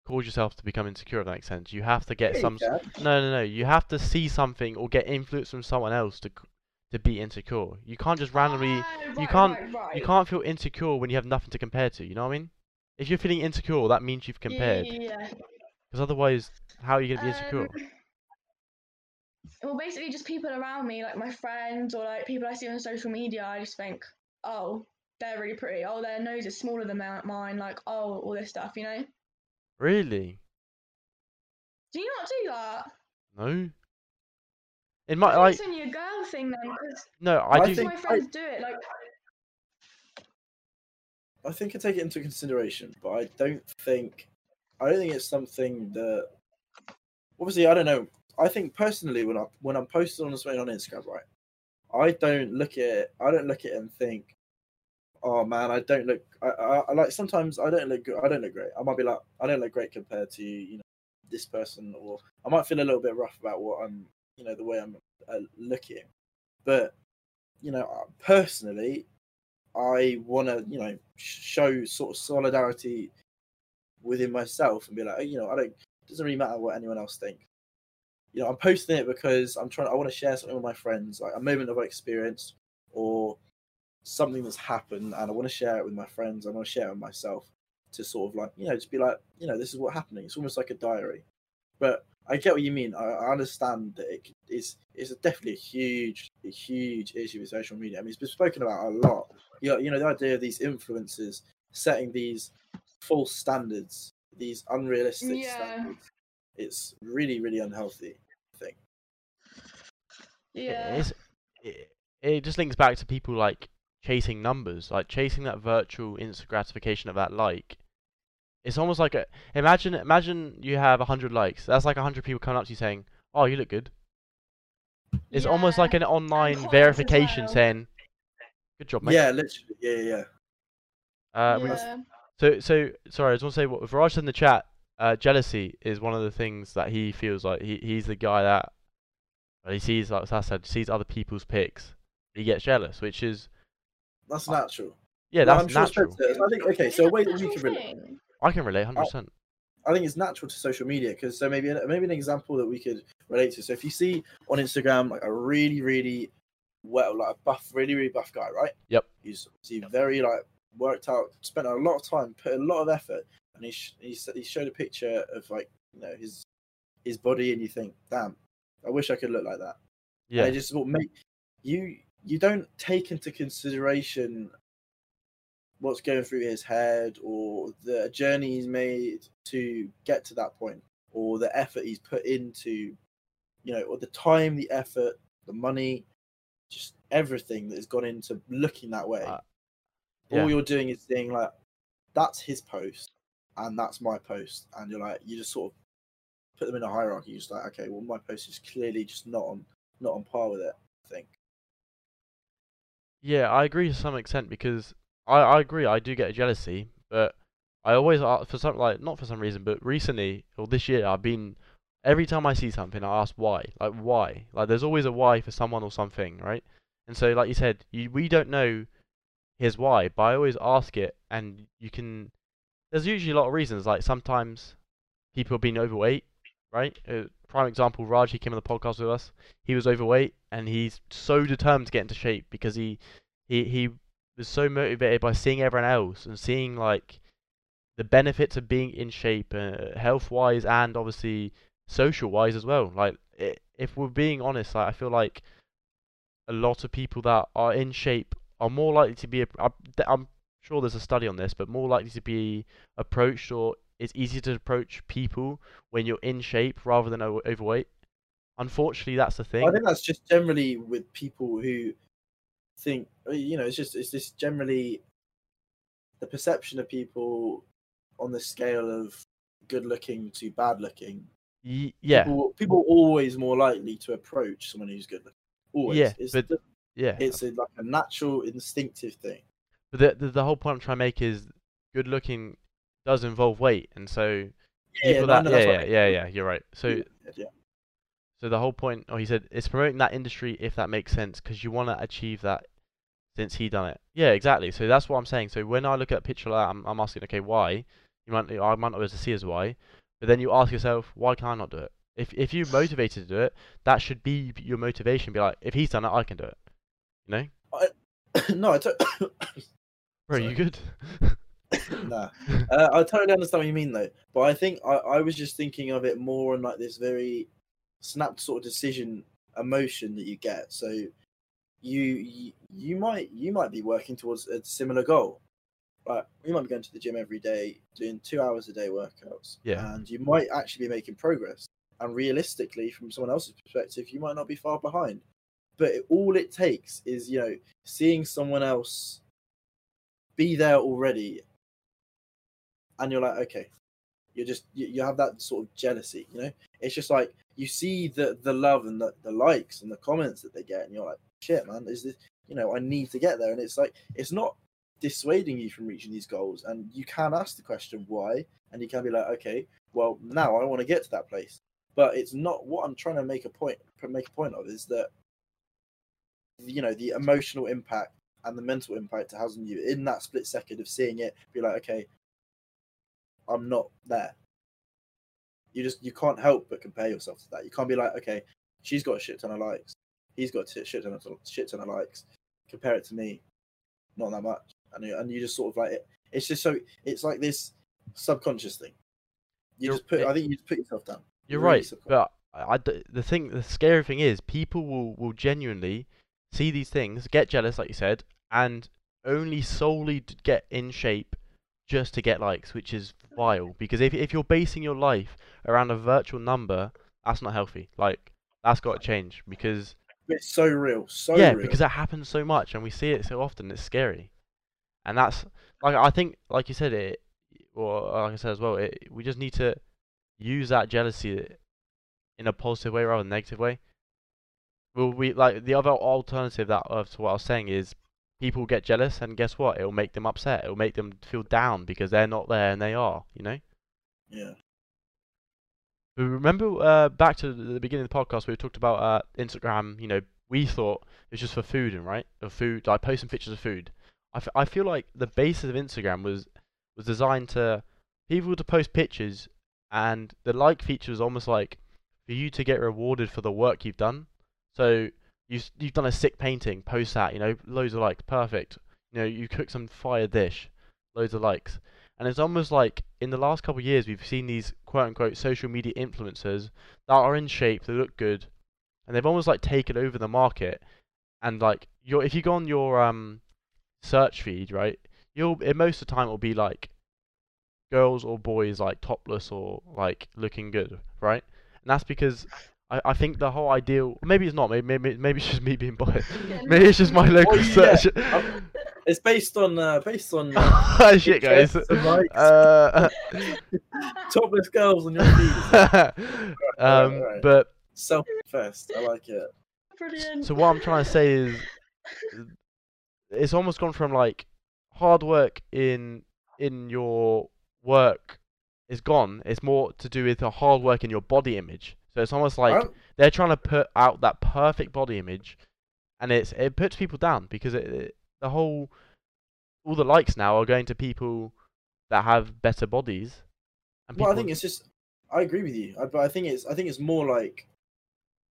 cause yourself to become insecure. If that makes sense, you have to get some. s- No, no, no. You have to see something or get influence from someone else to to be insecure. You can't just randomly. Oh, you can't- right, right. You can't feel insecure when you have nothing to compare to. You know what I mean? If you're feeling insecure, that means you've compared. Yeah, yeah, yeah. Because otherwise, how are you gonna be insecure? Um, well, basically, just people around me, like my friends or like people I see on social media, I just think, oh, they're really pretty. Oh, their nose is smaller than mine. Like, oh, all this stuff, you know? Really? Do you not do that? No. In I my like, it's only a girl thing then, because no, I, I do. think- my friends do it. Like, I think I take it into consideration, but I don't think I don't think it's something that obviously I don't know. I think personally when I when I'm posting on something on Instagram, right, I don't look at it. I don't look at it and think, oh man, I don't look. I, I, I like sometimes I don't look good. I don't look great. I might be like I don't look great compared to you know this person, or I might feel a little bit rough about what I'm you know the way I'm uh, looking, but you know uh, personally I want to, you know, show sort of solidarity within myself and be like, "Oh, you know, I don't. It doesn't really matter what anyone else thinks. you know, I'm posting it because I'm trying. I want to share something with my friends, like a moment of experience or something that's happened, and I want to share it with my friends. I want to share it with myself to sort of like, you know, just be like, you know, this is what happening. It's almost like a diary. But I get what you mean. I, I understand that it is it's definitely a huge, a huge issue with social media. I mean, it's been spoken about a lot. You know, you know, the idea of these influences setting these false standards, these unrealistic Yeah. standards. It's really, really unhealthy. I think. Yeah. It's, it, it just links back to people like chasing numbers, like chasing that virtual instant gratification of that like. It's almost like a imagine imagine you have hundred likes. That's like hundred people coming up to you saying, "Oh, you look good." It's almost like an online verification well. saying, "Good job, mate." Yeah, literally. Yeah, yeah, yeah. Uh, yeah. So, so sorry, I just want to say what Viraj said in the chat. Uh, jealousy is one of the things that he feels like he he's the guy that well, he sees, like I said, sees other people's pics. He gets jealous, which is That's natural. yeah, that's I'm sure natural. I think okay. It's So a a way that we natural can relate. I can relate, hundred percent. I think it's natural to social media because so maybe maybe an example that we could relate to. So if you see on Instagram like a really really well like a buff really really buff guy, right? Yep. He's he's very like worked out, spent a lot of time, put a lot of effort, and he sh- he s- he showed a picture of like you know his his body, and you think, damn, I wish I could look like that. Yeah, And it just will make you you don't take into consideration what's going through his head or the journey he's made to get to that point or the effort he's put into you know or the time the effort the money just everything that has gone into looking that way Uh, yeah. all you're doing is saying like that's his post and that's my post and you're like you just sort of put them in a hierarchy you're just like okay well my post is clearly just not on not on par with it i think yeah, I agree to some extent because I I agree. I do get a jealousy, but I always a- for some like not for some reason, but recently or this year I've been every time I see something I ask why, like why, like there's always a why for someone or something, right? And so like you said, you we don't know his why, but I always ask it, and you can. There's usually a lot of reasons. Like sometimes people been overweight, right? Uh, prime example, Raj. He came on the podcast with us. He was overweight, and he's so determined to get into shape because he he he was so motivated by seeing everyone else and seeing like the benefits of being in shape, uh, health wise, and obviously social wise as well. Like if we're being honest, like, I feel like a lot of people that are in shape are more likely to be. I'm, sure there's a study on this, but more likely to be approached or it's easier to approach people when you're in shape rather than overweight. Unfortunately, that's the thing. i think that's just generally with people who think uh, you know it's just it's just generally the perception of people on the scale of good looking to bad looking Y- yeah, people, people are always more likely to approach someone who's good looking always Yeah, it's, but- the- yeah. it's a, like a natural instinctive thing But the, the the whole point I'm trying to make is good looking does involve weight, and so yeah, no, that no, yeah yeah, what I mean. yeah yeah you're right. So yeah, yeah. so the whole point, oh he said it's promoting that industry if that makes sense because you want to achieve that since he done it. Yeah, exactly. So that's what I'm saying. So when I look at a picture like that, I'm, I'm asking, okay, why? You might I might not be able to see as why, but then you ask yourself, why can I not do it? If if you're [sighs] motivated to do it, that should be your motivation. Be like, if he's done it, I can do it. You know, [coughs] no, I don't. [coughs] bro, you good? [coughs] nah, [laughs] uh, I totally understand what you mean though. But I think I, I was just thinking of it more in like this very snapped sort of decision emotion that you get. So you you, you might you might be working towards a similar goal. Like you might be going to the gym every day, doing two hours a day workouts. Yeah. And you might actually be making progress. And realistically, from someone else's perspective, you might not be far behind. But it, all it takes is, you know, seeing someone else be there already and you're like okay you're just you, you have that sort of jealousy you know it's just like you see the the love and the, the likes and the comments that they get and you're like shit man is this you know i need to get there and it's like it's not dissuading you from reaching these goals and you can ask the question why and you can be like okay well now i want to get to that place. But it's not what i'm trying to make a point make a point of is that you know the emotional impact and the mental impact it has on you in that split second of seeing it be like okay i'm not there. You just you can't help but compare yourself to that. You can't be like, okay, she's got a shit ton of likes, he's got a shit ton of shit ton of likes. Compare it to me, not that much, and you, and you just sort of like it. It's just so it's like this subconscious thing. You You're- just put. it- I think you just put yourself down. You're really right, subconscious. but I, the thing, the scary thing is, people will will genuinely see these things, get jealous, like you said, and only solely get in shape just to get likes, which is vile. Because if if you're basing your life around a virtual number, that's not healthy. Like that's got to change because It's so real, so yeah, real. because that happens so much and we see it so often. It's scary, and that's like I think, like you said, it, or like I said as well, it, we just need to use that jealousy in a positive way rather than negative way. Well, we like the other alternative that of to what I was saying is people get jealous and guess what? It'll make them upset. It'll make them feel down because they're not there and they are. You know. yeah, But remember uh, back to the beginning of the podcast, we talked about uh, Instagram. You know, we thought it was just for food and right, of food, like posting pictures of food. I, f- I feel like the basis of Instagram was was designed to people to post pictures, and the like feature was almost like for you to get rewarded for the work you've done. So you s- you've done a sick painting, post that, you know, loads of likes, perfect. You know, you cook some fire dish, loads of likes. And it's almost like in the last couple of years we've seen these quote unquote social media influencers that are in shape, they look good, and they've almost like taken over the market. And like your if you go on your um search feed, right, you'll it, most of the time it'll be like girls or boys like topless or like looking good, right? And that's because I, I think the whole ideal maybe it's not maybe maybe, maybe it's just me being biased. [laughs] Maybe it's just my local yeah. search. Um, It's based on uh, based on uh, [laughs] Shit, guys. interests and likes. Uh, [laughs] topless girls on your feed. um, right. but Self first. I like it. Brilliant. so what I'm trying to say is, it's almost gone from like hard work in in your work is gone. It's more to do with the hard work in your body image. So it's almost like they're trying to put out that perfect body image, and it's it puts people down because it, it the whole all the likes now are going to people that have better bodies. And well, I think it's just. I agree with you, I- but I think it's. I think it's more like,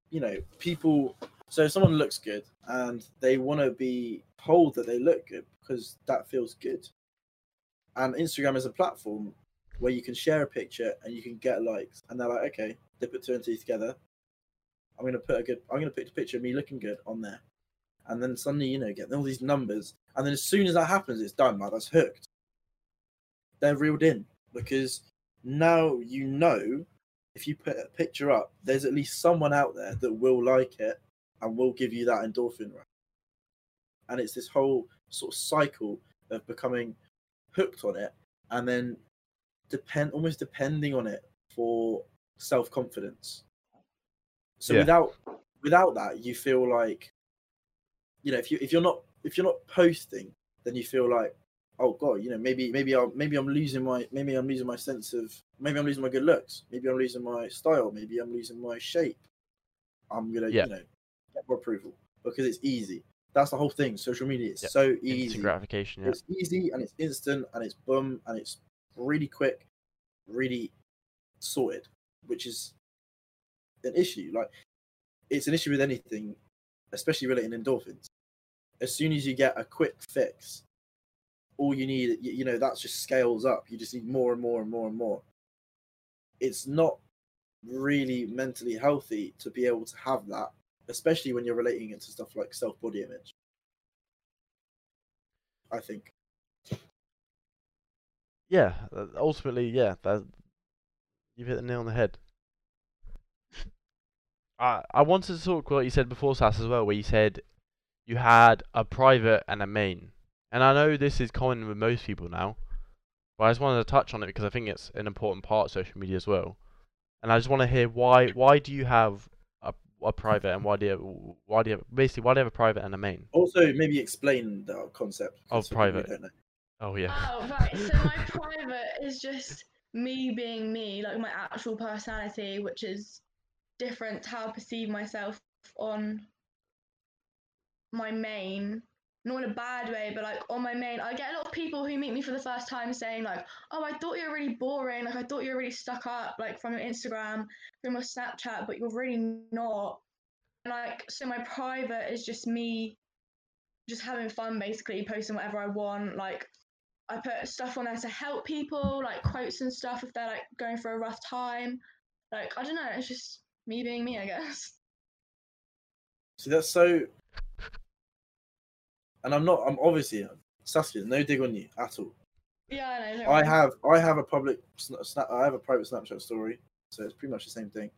you know, people. So if someone looks good and they want to be told that they look good because that feels good, and Instagram is a platform where you can share a picture and you can get likes, and they're like, okay, they put two and two together. I'm gonna put a good. I'm gonna put a picture of me looking good on there, and then suddenly you know get all these numbers, and then as soon as that happens, it's done. Like that's hooked. They're reeled in because now you know if you put a picture up, there's at least someone out there that will like it and will give you that endorphin rush. And it's this whole sort of cycle of becoming hooked on it and then depend almost depending on it for self confidence. So Yeah. without without that, you feel like you know if you if you're not if you're not posting, then you feel like oh god, you know maybe maybe I'm maybe I'm losing my maybe I'm losing my sense of maybe I'm losing my good looks, maybe I'm losing my style, maybe I'm losing my shape. I'm gonna Yeah. you know more approval because it's easy. That's the whole thing. Social media is so instant easy. gratification. Yeah. It's easy and it's instant and it's boom and it's really quick, really sorted, which is an issue. Like it's an issue with anything, especially relating endorphins. As soon as you get a quick fix, all you need, you, you know, that just scales up. You just need more and more and more and more. It's not really mentally healthy to be able to have that, especially when you're relating it to stuff like self body image. I think. Yeah, uh, ultimately, yeah, that you've hit the nail on the head. I I wanted to talk what you said before, Sass, as well, where you said you had a private and a main, and I know this is common with most people now, but I just wanted to touch on it because I think it's an important part of social media as well, and I just want to hear why why do you have a a private and why do you why do you have, basically why do you have a private and a main? Also, maybe explain the concept. Oh, of private. Oh yeah, Oh, right. So my [laughs] private is just me being me, like my actual personality, which is different to how I perceive myself on my main, not in a bad way, but like on my main, I get a lot of people who meet me for the first time saying like, "Oh, I thought you were really boring. Like I thought you were really stuck up, like from your Instagram, from your Snapchat, but you're really not." And like, so my private is just me, just having fun, basically posting whatever I want. Like, I put stuff on there to help people, like quotes and stuff if they're like going through a rough time. Like I don't know, it's just me being me, I guess. See, that's so. And I'm not. I'm obviously Saskia. No dig on you at all. Yeah, I know. don't I have. I have a public. Snap. I have a private Snapchat story, so it's pretty much the same thing.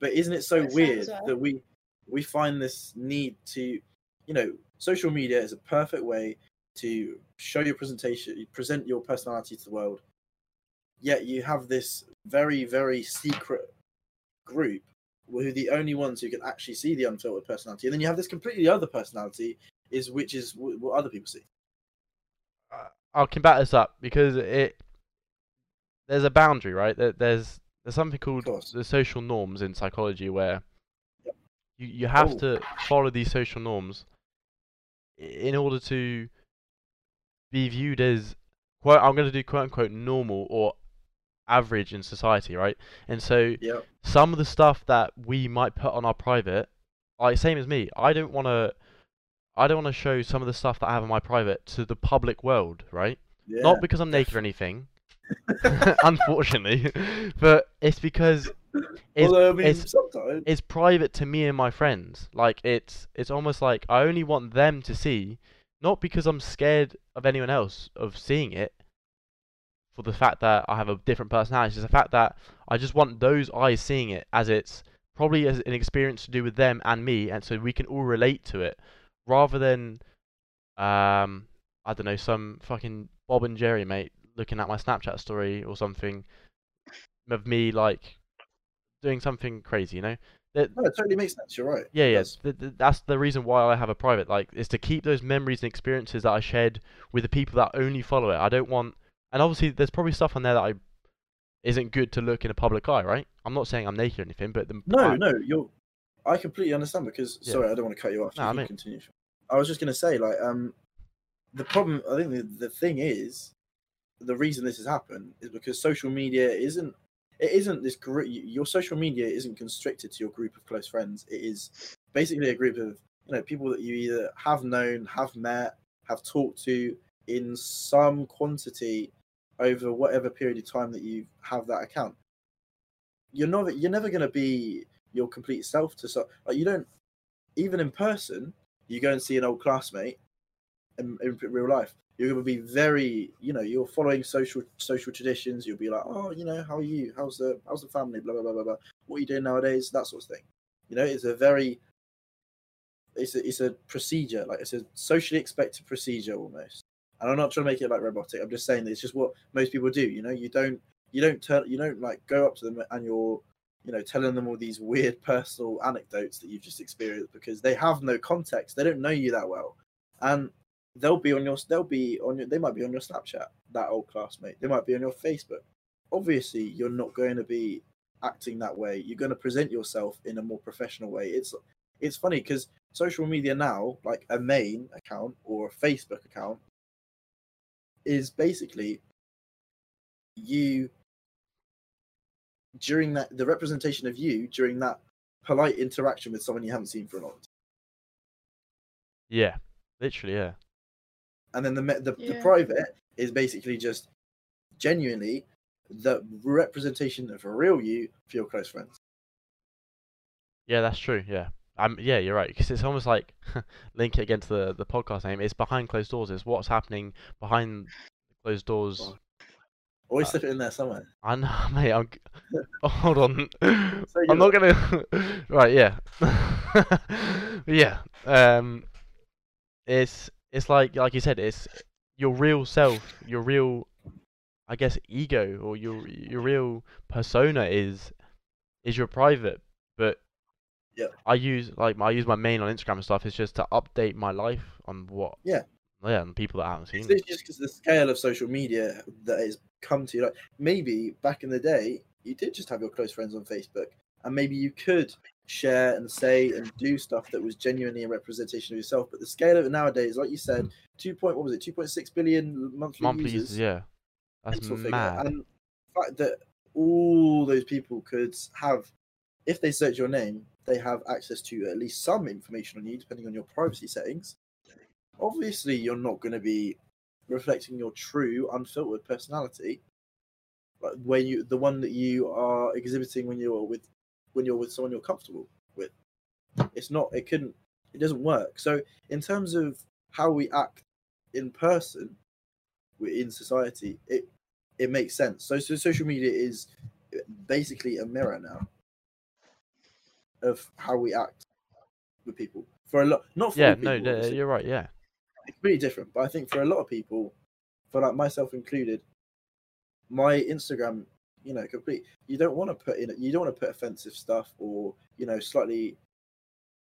But isn't it so weird well. that we we find this need to, you know, social media is a perfect way to show your presentation, present your personality to the world. Yet you have this very very secret group who are the only ones who can actually see the unfiltered personality, and then you have this completely other personality, is which is what other people see. uh, I'll combat this up because it there's a boundary, right? There, there's there's something called the social norms in psychology where Yep. you you have Oh. to follow these social norms in order to be viewed as quote I'm going to do quote unquote normal or average in society, right? And so Yeah. some of the stuff that we might put on our private, like same as me, I don't want to. I don't want to show some of the stuff that I have in my private to the public world, right? Yeah. Not because I'm naked or anything, [laughs] unfortunately, but it's because it's, Although I mean, it's sometimes. it's private to me and my friends. Like it's it's almost like I only want them to see, not because I'm scared of anyone else of seeing it. For the fact that I have a different personality, it's the fact that I just want those eyes seeing it as it's probably as an experience to do with them and me, and so we can all relate to it, rather than, um, I don't know, some fucking Bob and Jerry mate looking at my Snapchat story or something of me like doing something crazy, you know. That, No, it totally makes sense. You're right. yeah, yeah. does. Th- th- that's the reason why I have a private, like, is to keep those memories and experiences that I shared with the people that only follow it. I don't want, and obviously, there's probably stuff on there that I isn't good to look in a public eye, right? I'm not saying I'm naked or anything, but the No, I- no, you're. I completely understand because Yeah. sorry, I don't want to cut you off. No, you I mean- continue. I was just going to say, like, um, the problem. I think the, the thing is, the reason this has happened is because social media isn't. It isn't this group. Your social media isn't constricted to your group of close friends. It is basically a group of you know people that you either have known, have met, have talked to in some quantity over whatever period of time that you have that account. You're not. You're never going to be your complete self to so like you don't even in person. You go and see an old classmate in, in real life. You're going to be very, you know, you're following social social traditions. You'll be like, oh, you know, how are you? How's the how's the family? Blah blah blah blah blah. What are you doing nowadays? That sort of thing. You know, it's a very it's a it's a procedure, like it's a socially expected procedure almost. And I'm not trying to make it like robotic. I'm just saying that it's just what most people do. You know, you don't you don't turn you don't like go up to them and you're you know telling them all these weird personal anecdotes that you've just experienced because they have no context. They don't know you that well, and they'll be on your they'll be on your they might be on your Snapchat that old classmate. They might be on your Facebook. Obviously, you're not going to be acting that way. You're going to present yourself in a more professional way. It's it's funny because social media now, like a main account or a Facebook account, is basically you during that the representation of you during that polite interaction with someone you haven't seen for a long time. yeah, literally, yeah. And then the me- the, the private is basically just genuinely the representation of a real you for your close friends. Yeah, that's true. Yeah. Um, yeah, you're right. Because it's almost like [laughs] link it again to the, the podcast name. It's behind closed doors. It's what's happening behind closed doors. Always Uh, slip it in there somewhere. I know, [laughs] mate. I'm. Oh, [laughs] hold on. [laughs] So I'm not gonna. right. Yeah. yeah. Um. It's it's like like you said. It's your real self. Your real, I guess, ego or your your real persona is is your private. But Yeah. I use like I use my main on Instagram and stuff. It's just to update my life on what. Yeah. Yeah, and people that haven't It's seen. just because the scale of social media that has come to you. Like maybe back in the day, you did just have your close friends on Facebook, and maybe you could share and say and do stuff that was genuinely a representation of yourself. But the scale of it nowadays, like you said, two point what was it, two point six billion monthly, Monthly users. yeah. That's mental figure. mad. And the fact that all those people could have, if they search your name, they have access to at least some information on you, depending on your privacy settings. Obviously, you're not going to be reflecting your true, unfiltered personality, like when you, the one that you are exhibiting when you're with, when you're with someone you're comfortable with. It's not. It couldn't. It doesn't work. So, in terms of how we act in person, in society, it it makes sense. So, so social media is basically a mirror now of how we act with people. For a lot, not for Yeah, no, people, no, you're right. Yeah, it's really different. But I think for a lot of people, for like myself included, my Instagram, you know, complete. You don't want to put in. You don't want to put offensive stuff or you know slightly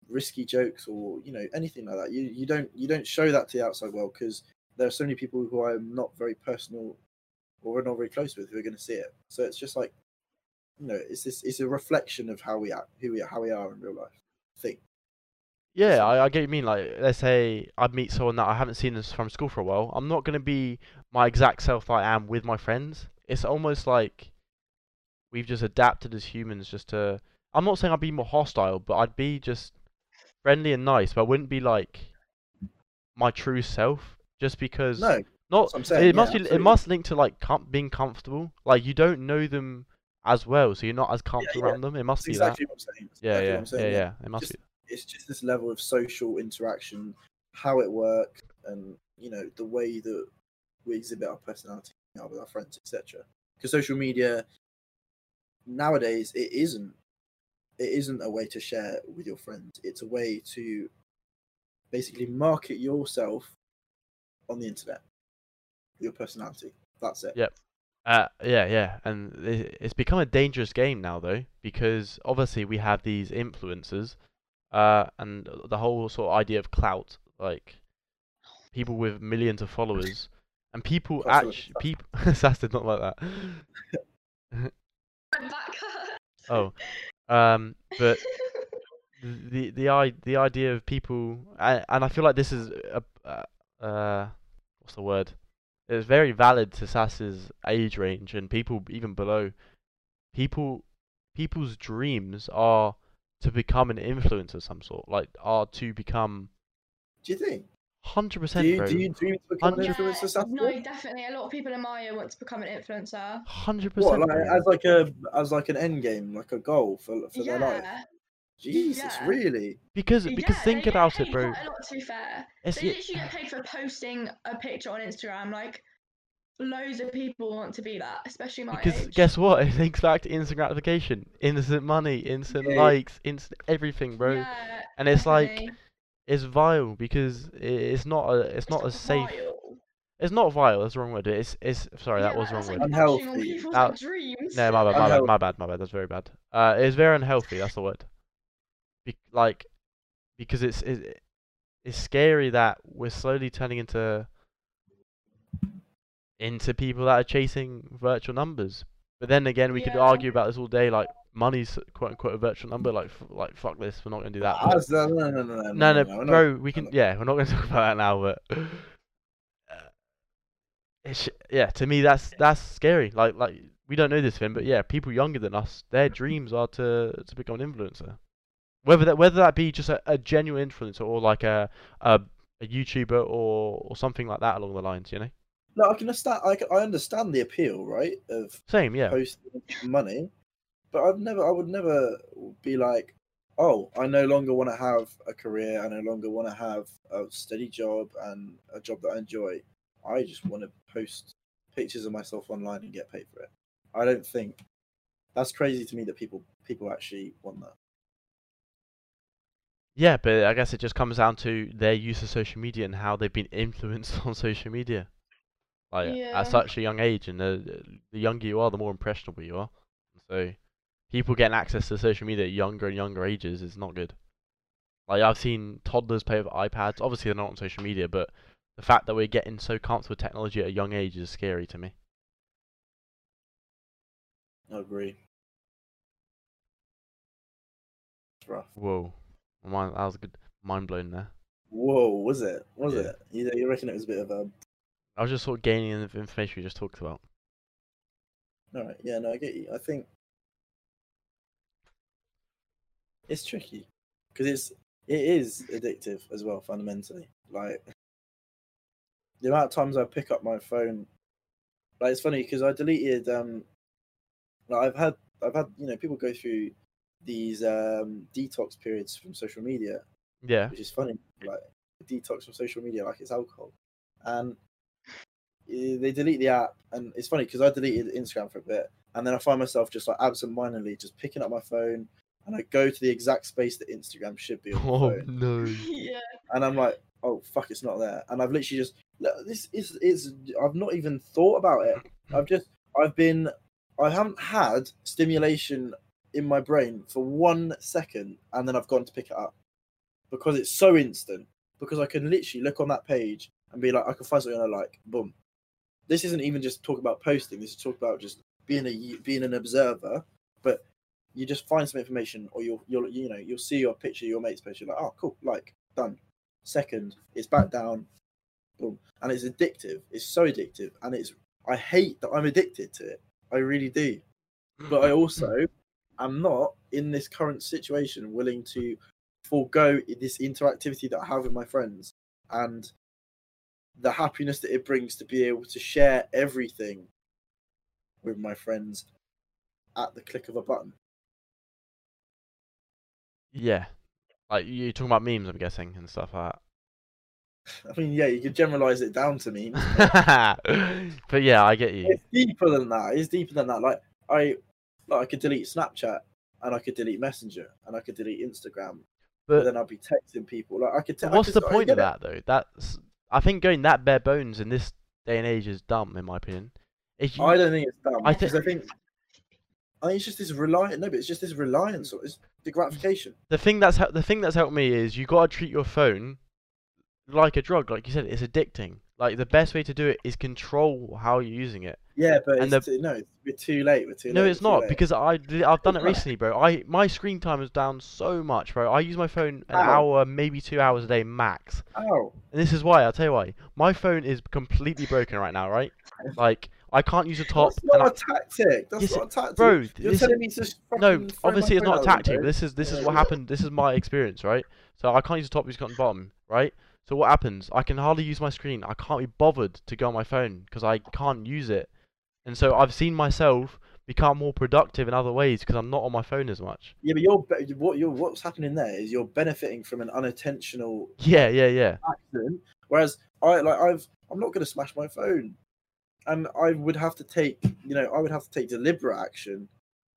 risky jokes or you know anything like that. You you don't you don't show that to the outside world because there are so many people who I'm not very personal or not very close with who are going to see it. So it's just like, you know, it's this it's a reflection of how we act, who we are, how we are in real life. I think. Yeah. I, I get what you mean. Like, let's say I meet someone that I haven't seen from school for a while. I'm not gonna be my exact self that I am with my friends. It's almost like we've just adapted as humans just to. I'm not saying I'd be more hostile, but I'd be just friendly and nice. But I wouldn't be like my true self just because. No, Not that's what I'm saying. it must be, it absolutely. must link to like com- being comfortable. Like you don't know them as well, so you're not as comfortable yeah. around them. It must That's be exactly what I'm saying. That's that. Yeah, exactly what yeah, I'm saying, yeah, yeah. It must Just- be. It's just this level of social interaction, how it works, and you know the way that we exhibit our personality with our friends, etc. Because social media nowadays it isn't it isn't a way to share with your friends. It's a way to basically market yourself on the internet, your personality. That's it. Yeah. Uh, yeah, yeah, and it's become a dangerous game now, though, because obviously we have these influencers, uh, and the whole sort of idea of clout, like people with millions of followers, [laughs] and people actually people. [laughs] Sass did not like that. [laughs] My back hurts. Oh, um, but the the i the idea of people and, and I feel like this is a uh, uh what's the word? It's very valid to Sass's age range and people even below. People people's dreams are to become an influencer of some sort, like are to become Do you think? hundred Do percent, you do you dream to become an influencer? Safia? no, definitely. A lot of people in my year want to become an influencer. Hundred percent. like, as like a as like an end game, like a goal for for their life? Yeah. Jesus, Yeah. really? Because because yeah, think they get about it, bro. Quite a lot, to be fair. It's They y- literally get paid for posting a picture on Instagram. Like, loads of people want to be that, especially my Because age. guess what? [laughs] It links back to instant gratification, instant money, instant Yeah. likes, instant everything, bro. Yeah, and it's like it's vile because it's not a it's not not as safe. vile. It's not vile. That's the wrong word. It's it's sorry that was the wrong like word. touching on Unhealthy. That- dreams. No, my bad, my bad, my bad, my bad. That's very bad. Uh, it's very unhealthy. That's the word. Be- like because it's it, it's scary that we're slowly turning into into people that are chasing virtual numbers. But then again, we could argue about this all day. Like money's quote unquote a virtual number. Like f- like fuck this. We're not gonna do that. As- no, no, no, no, no, No, no, we're not- bro. We can. Yeah, we're not going [laughs] to talk about that now, but uh, it's yeah. To me, that's that's scary. Like like we don't know this thing, but yeah, people younger than us, their dreams are to to become an influencer. Whether that whether that be just a, a genuine influencer or like a, a a YouTuber or or something like that along the lines, you know. No, I can understand. I, can, I understand the appeal, right, of Same, yeah. posting money, but I've never, I would never be like, oh, I no longer want to have a career. I no longer want to have a steady job and a job that I enjoy. I just want to post pictures of myself online and get paid for it. I don't think that's crazy to me that people people actually want that. Yeah, but I guess it just comes down to their use of social media and how they've been influenced [laughs] on social media. Like Yeah. at such a young age, and the the younger you are, the more impressionable you are. So people getting access to social media at younger and younger ages is not good. Like I've seen toddlers play with iPads. Obviously, they're not on social media, but the fact that we're getting so comfortable with technology at a young age is scary to me. I agree. rough. Whoa, mind, that was a good mind blown there. Whoa, was it? Was Yeah. it? You, you reckon it was a bit of a? I was just sort of gaining the information we just talked about. All right. Yeah. No, I get you. I think it's tricky because it's it is addictive as well fundamentally. Like the amount of times I pick up my phone, like it's funny because I deleted um, like I've had I've had you know people go through these um detox periods from social media Yeah. which is funny. Like detox from social media, like it's alcohol, and Eh, they delete the app. And it's funny because I deleted Instagram for a bit, and then I find myself just like absent-mindedly just picking up my phone, and I go to the exact space that Instagram should be on Oh phone, no. [laughs] yeah. and I'm like, oh fuck, it's not there. And I've literally just look, this is is I've not even thought about it. I've just I've been I haven't had stimulation in my brain for one second, and then I've gone to pick it up because it's so instant. Because I can literally look on that page and be like, I can find something I like. Boom. This isn't even just talk about posting. This is talk about just being a being an observer. But you just find some information, or you'll you'll you know you'll see your picture, your mate's picture, like, oh cool, like done. Second, it's back down. Boom. And it's addictive. It's so addictive, and it's I hate that I'm addicted to it. I really do. But I also am not in this current situation willing to forego this interactivity that I have with my friends and the happiness that it brings to be able to share everything with my friends at the click of a button. Yeah. Like you're talking about memes, I'm guessing, and stuff like that. I mean, yeah, you could generalize it down to memes. that. [laughs] but yeah, I get you. it's deeper than that. It's deeper than that. Like I, like I could delete Snapchat and I could delete Messenger and I could delete Instagram, but, But then I'd be texting people. Like I could. T- I what's could- the point of it. that though? That's I think going that bare bones in this day and age is dumb, in my opinion. If you, I don't think it's dumb. I thi- I think. I think it's just this reliance. No, but it's just this reliance. on It's the gratification. the thing that's hel- the thing that's helped me is you gotta treat your phone like a drug, like you said. It's addicting. Like the best way to do it is control how you're using it. Yeah, but And it's too, no, we're too late. We're too No, late. it's not because I I've done it recently, bro. I my screen time is down so much, bro. I use my phone an How? hour, maybe two hours a day max. Oh. And this is why I'll tell you why. My phone is completely broken right now, right? Like I can't use the top. That's not I- a tactic. That's Yes, not a tactic. bro, You're this- telling me to just no, fucking throw my obviously it's not a tactic. But this is this is what yeah. happened. This is my experience, right? So I can't use the top. Use the bottom, right? So what happens? I can hardly use my screen. I can't be bothered to go on my phone because I can't use it. And so I've seen myself become more productive in other ways because I'm not on my phone as much. Yeah, but you're what you're what's happening there is you're benefiting from an unintentional Yeah, yeah, yeah. accident. Whereas I like I've I'm not gonna smash my phone. And I would have to take you know, I would have to take deliberate action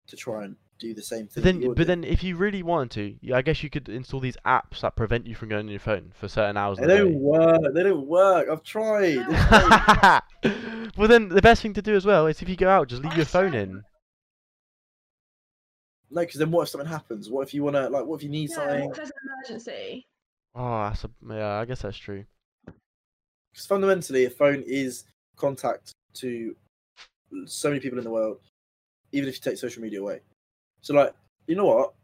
to try and do the same thing. But then, but doing. then, if you really wanted to, I guess you could install these apps that prevent you from going on your phone for certain hours. they of the don't day. work. They don't work. I've tried. [laughs] [laughs] Well, then the best thing to do as well is if you go out, just leave I your phone saw- in. no, because then what if something happens? What if you wanna like? What if you need Yeah, something? what if there's an emergency? Oh, that's a yeah. I guess that's true. Because fundamentally, a phone is contact to so many people in the world, even if you take social media away. So, like, you know what?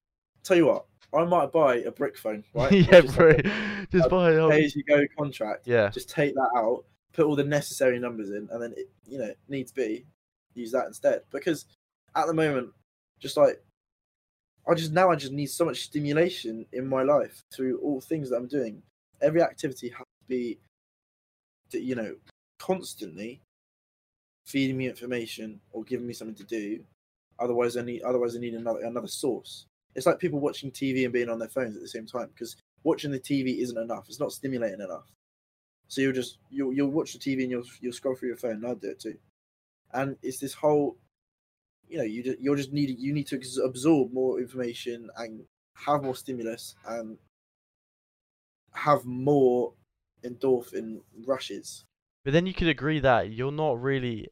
Tell you what, I might buy a brick phone, [laughs] right? yeah, Just bro. like Just a buy it. Pay as you go contract. Yeah. Just take that out, put all the necessary numbers in, and then, it, you know, needs be, use that instead. Because at the moment, just like, I just now I just need so much stimulation in my life through all things that I'm doing. Every activity has to be, you know, constantly feeding me information or giving me something to do. Otherwise, I need otherwise I need another another source. It's like people watching TV and being on their phones at the same time because watching the TV isn't enough. It's not stimulating enough. So you'll just you'll you'll watch the TV and you'll you'll scroll through your phone. And I'll do it too. And it's this whole, you know, you just you're just need you need to absorb more information and have more stimulus and have more endorphin rushes. But then you could agree that you're not really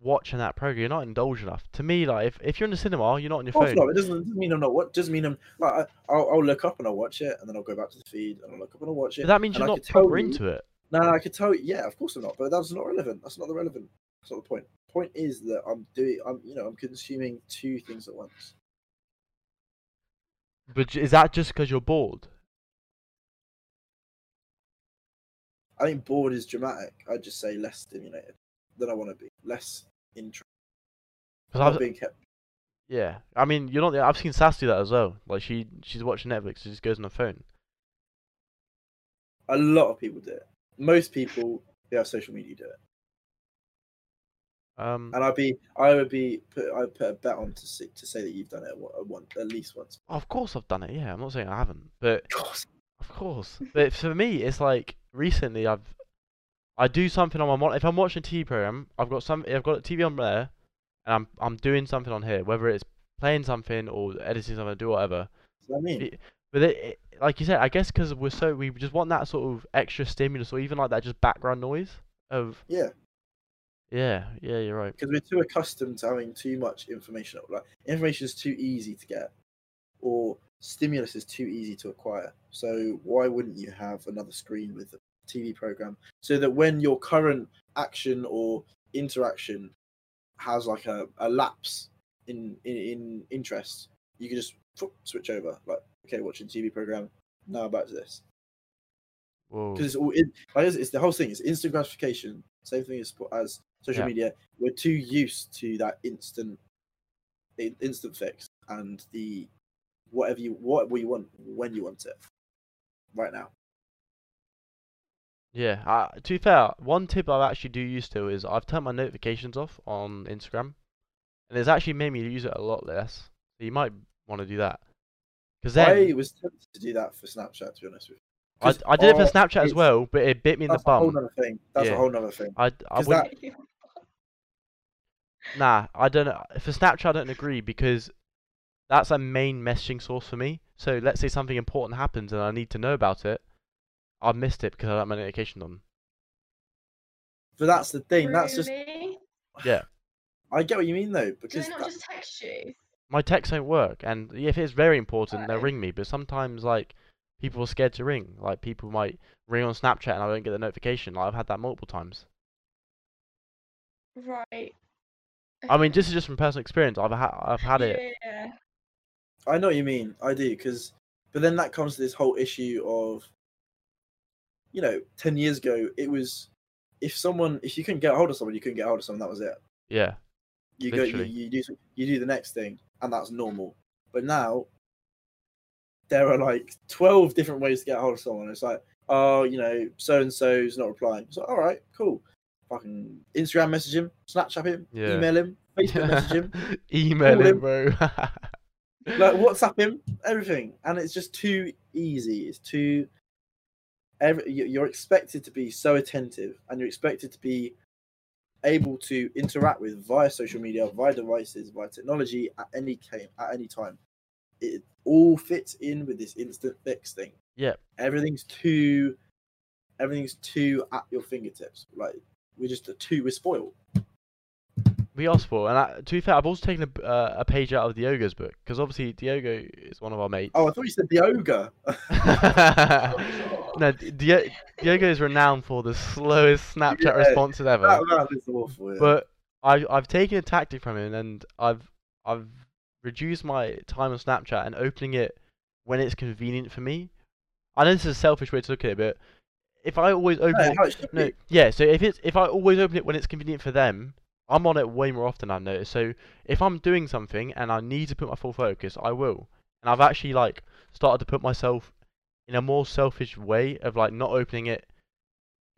watching that program. You're not indulged enough. To me, like if, if you're in the cinema, you're not on your phone. not. It doesn't, doesn't mean I'm not. What doesn't mean I'm like I, I'll, I'll look up and I'll watch it, and then I'll go back to the feed and I'll look up and I'll watch it. But that means you're not proper you- into it. No, I could tell you. Yeah, of course I'm not. But that's not relevant. That's not the relevant. That's not the point. Point is that I'm doing. I'm you know I'm consuming two things at once. But is that just because you're bored? I think bored is dramatic. I'd just say less stimulated than I want to be. Less interested. 'Cause Not I've, kept. yeah, I mean, you're not. the- I've seen Sass do that as well. Like she, she's watching Netflix. She just goes on her phone. A lot of people do it. Most people who have social media do it. Um, And I'd be, I would be, put, I'd put a bet on to see, to say that you've done it one at least once. of course I've done it. Yeah, I'm not saying I haven't, but Of course. Of course, but for me, it's like recently I've I do something on my mon- if I'm watching a TV program, I've got some I've got a TV on there, and I'm I'm doing something on here, whether it's playing something or editing something, do whatever. So I mean, It- But it, it, like you said, I guess because we're so we just want that sort of extra stimulus or even like that just background noise of yeah, yeah yeah you're right because we're too accustomed to having too much information. Like information is too easy to get, or stimulus is too easy to acquire. So why wouldn't you have another screen with TV program so that when your current action or interaction has like a, a lapse in, in in interest, you can just switch over. Like okay, watching TV program. Now back to this because it's all in, like it's, it's the whole thing. It's instant gratification. Same thing as as social Yeah. media. We're too used to that instant, instant fix and the whatever you what we want when you want it. Right now, yeah uh, to be fair one tip I actually do use to is I've turned my notifications off on Instagram and it's actually made me use it a lot less so you might want to do that because then I was tempted to do that for Snapchat. To be honest with you, I, I did it for Snapchat as well, but it bit me in the bum. that's a whole other thing. That's Yeah. a whole other thing. I, I that- nah, I don't know. For Snapchat, I don't agree because that's a main messaging source for me. So let's say something important happens and I need to know about it, I've missed it because I don't have my notification on. But that's the thing. That's just Really? [sighs] I get what you mean though Do because they not that- just text you? My texts don't work, and if it's very important, they'll Right. ring me. But sometimes, like, people are scared to ring. Like, people might ring on Snapchat and I don't get the notification. Like, I've had that multiple times. Right. I mean, this is just from personal experience. I've had, I've had it. Yeah. I know what you mean. I do because, but then that comes to this whole issue of, you know, ten years ago it was, if someone if you couldn't get a hold of someone, you couldn't get a hold of someone. That was it. Yeah, You go, you, you do you do the next thing, and that's normal. But now, there are like twelve different ways to get a hold of someone. It's like, oh, you know, so and so's not replying. So all right, cool. Fucking Instagram message him, Snapchat him, Yeah. email him, Facebook [laughs] message him. Email him, him. bro. [laughs] like WhatsApp him, everything, and it's just too easy. It's too. Every, you- you're expected to be so attentive, and you're expected to be able to interact with via social media, via devices, via technology at any time. At any time, it all fits in with this instant fix thing. Yeah. everything's too, everything's too at your fingertips. Like we're just too. We're spoiled. We are spoiled. And I, to be fair, I've also taken a, uh, a page out of Diogo's book because obviously Diogo is one of our mates. Oh, I thought you said ogre. [laughs] no, Di- Diogo is renowned for the slowest Snapchat Yeah, responses ever. that, that is awful. Yeah. But I I've taken a tactic from him and I've I've reduced my time on Snapchat and opening it when it's convenient for me. I know this is a selfish way to look at it, but if I always open Yeah, it, how it should no, yeah. So if it's if I always open it when it's convenient for them, I'm on it way more often. I've noticed. So if I'm doing something and I need to put my full focus, I will. And I've actually like started to put myself in a more selfish way of like not opening it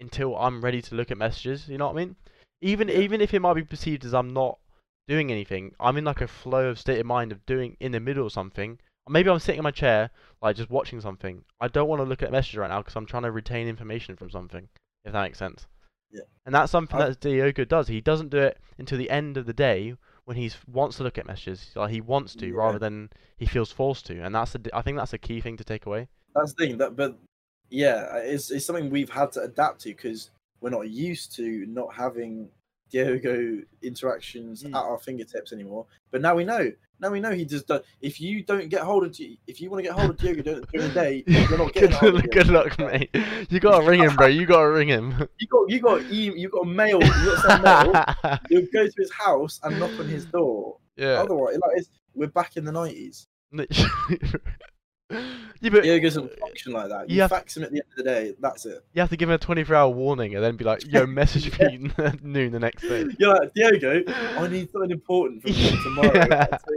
until I'm ready to look at messages. You know what I mean? Even even if it might be perceived as I'm not doing anything, I'm in like a flow of state of mind of doing in the middle of something. Or maybe I'm sitting in my chair, like just watching something. I don't want to look at messages right now because I'm trying to retain information from something. If that makes sense. Yeah. And that's something that Diogo does. He doesn't do it until the end of the day when he wants to look at messages. Like he wants to Yeah. rather than he feels forced to. And that's a, I think that's a key thing to take away. That's the thing. That, but yeah, it's it's something we've had to adapt to because we're not used to not having Diogo interactions Mm. at our fingertips anymore. But now we know. Now we know he just does. If you don't get hold of, Di- if you want to get hold of Diogo during during the day, [laughs] you're not getting good, hold of good luck, mate. You gotta ring him, bro. You gotta ring him. [laughs] You got you got e- you got mail. You got some mail. [laughs] You go to his house and knock on his door. yeah. Otherwise, like it's, we're back in the nineties. Yeah, but Diogo doesn't function like that. you You, fax him at the end of the day. That's it. you have to give him a 24 hour warning and then be like, yo, [laughs] message me [laughs] at noon the next day. You're like Diogo. I need something important from you [laughs] tomorrow. Yeah. So,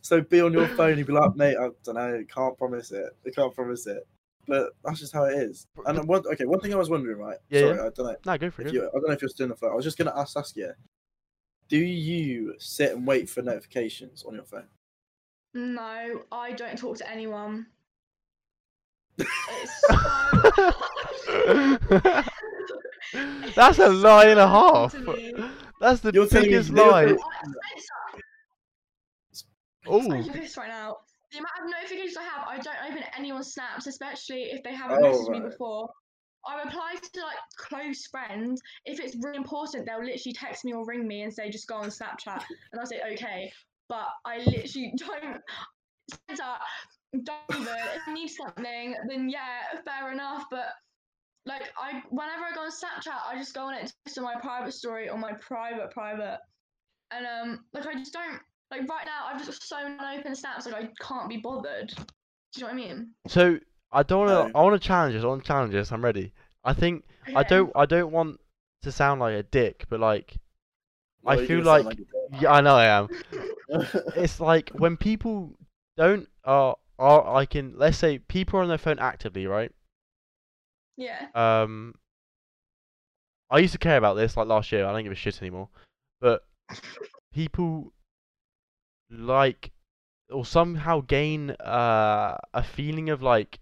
so be on your phone. You'd be like, mate, I don't know. Can't promise it. I can't promise it. But that's just how it is. And one, okay, one thing I was wondering, right? Yeah, Sorry, yeah. I don't know. No, go for it. you, I don't know if you're still on the phone. I was just gonna ask Saskia. Do you sit and wait for notifications on your phone? No, I don't talk to anyone. So. [laughs] That's a lie and a half. That's the You're biggest lie. Oh, I'm this right now. The amount of notifications I have, I don't open anyone's snaps, especially if they haven't Oh, messaged me before. I reply to like close friends. If it's really important, they'll literally text me or ring me and say just go on Snapchat, and I'll say okay. But I literally [laughs] don't. Santa, Don't even. If I need something, then yeah, fair enough. But like I, whenever I go on Snapchat, I just go on it to my private story or my private private, and um, like I just don't like right now. I've just so many open snaps, like I can't be bothered. Do you know what I mean? so I don't want to. No. I want to challenge this. I want to challenge this. I'm ready. I think I don't. I don't want to sound like a dick, but like, I Well, you feel do sound like- a yeah, I know I am. [laughs] It's like when people don't are are I can let's say people are on their phone actively, right? Yeah. Um, I used to care about this like last year. I don't give a shit anymore. But people like or somehow gain uh, a feeling of like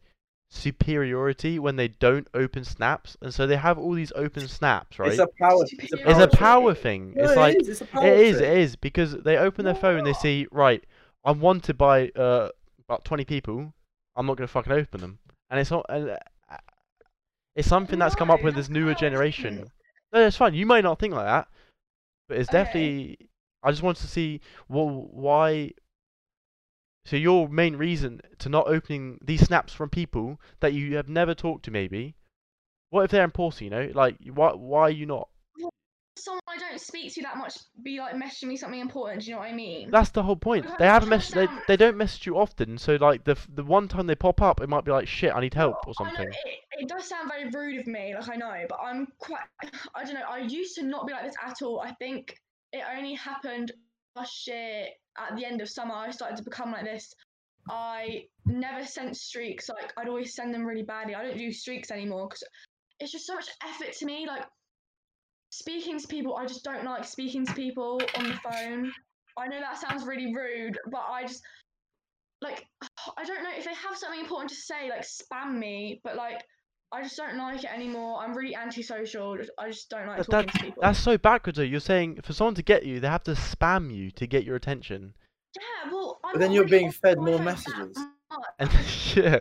superiority when they don't open snaps, and so they have all these open snaps, right? It's a power. It's a It's It's a power thing. No, it's it like is, it's a power it is, trip. it is because they open their phone and they see right. I'm wanted by uh about 20 people. I'm not gonna fucking open them, and it's not. Uh, uh, it's something that's come up with this newer generation. No, it's fine. You might not think like that, but it's Okay. definitely. I just wanted to see well why. So your main reason to not opening these snaps from people that you have never talked to, maybe. What if they're important? You know, like why? Why are you not? Someone I don't speak to that much be like messaging me something important. Do you know what I mean? That's the whole point. They haven't mess. They, they don't message you often, so like the the one time they pop up, it might be like shit. I need help or I know something. it, it does sound very rude of me, like I know, but I'm quite. I don't know. I used to not be like this at all. I think it only happened last year at the end of summer. I started to become like this. I never sent streaks. Like I'd always send them really badly. I don't do streaks anymore because it's just so much effort to me. Like speaking to people, I just don't like speaking to people on the phone. I know that sounds really rude, but I just like [sighs] I don't know if they have something important to say, like spam me, but like I just don't like it anymore. I'm really antisocial. I just don't like talking that- to people. That's so backwards. Though. You're saying for someone to get you, they have to spam you to get your attention. Yeah, well, I'm But then not you're really being fed more messages. And [laughs] yeah,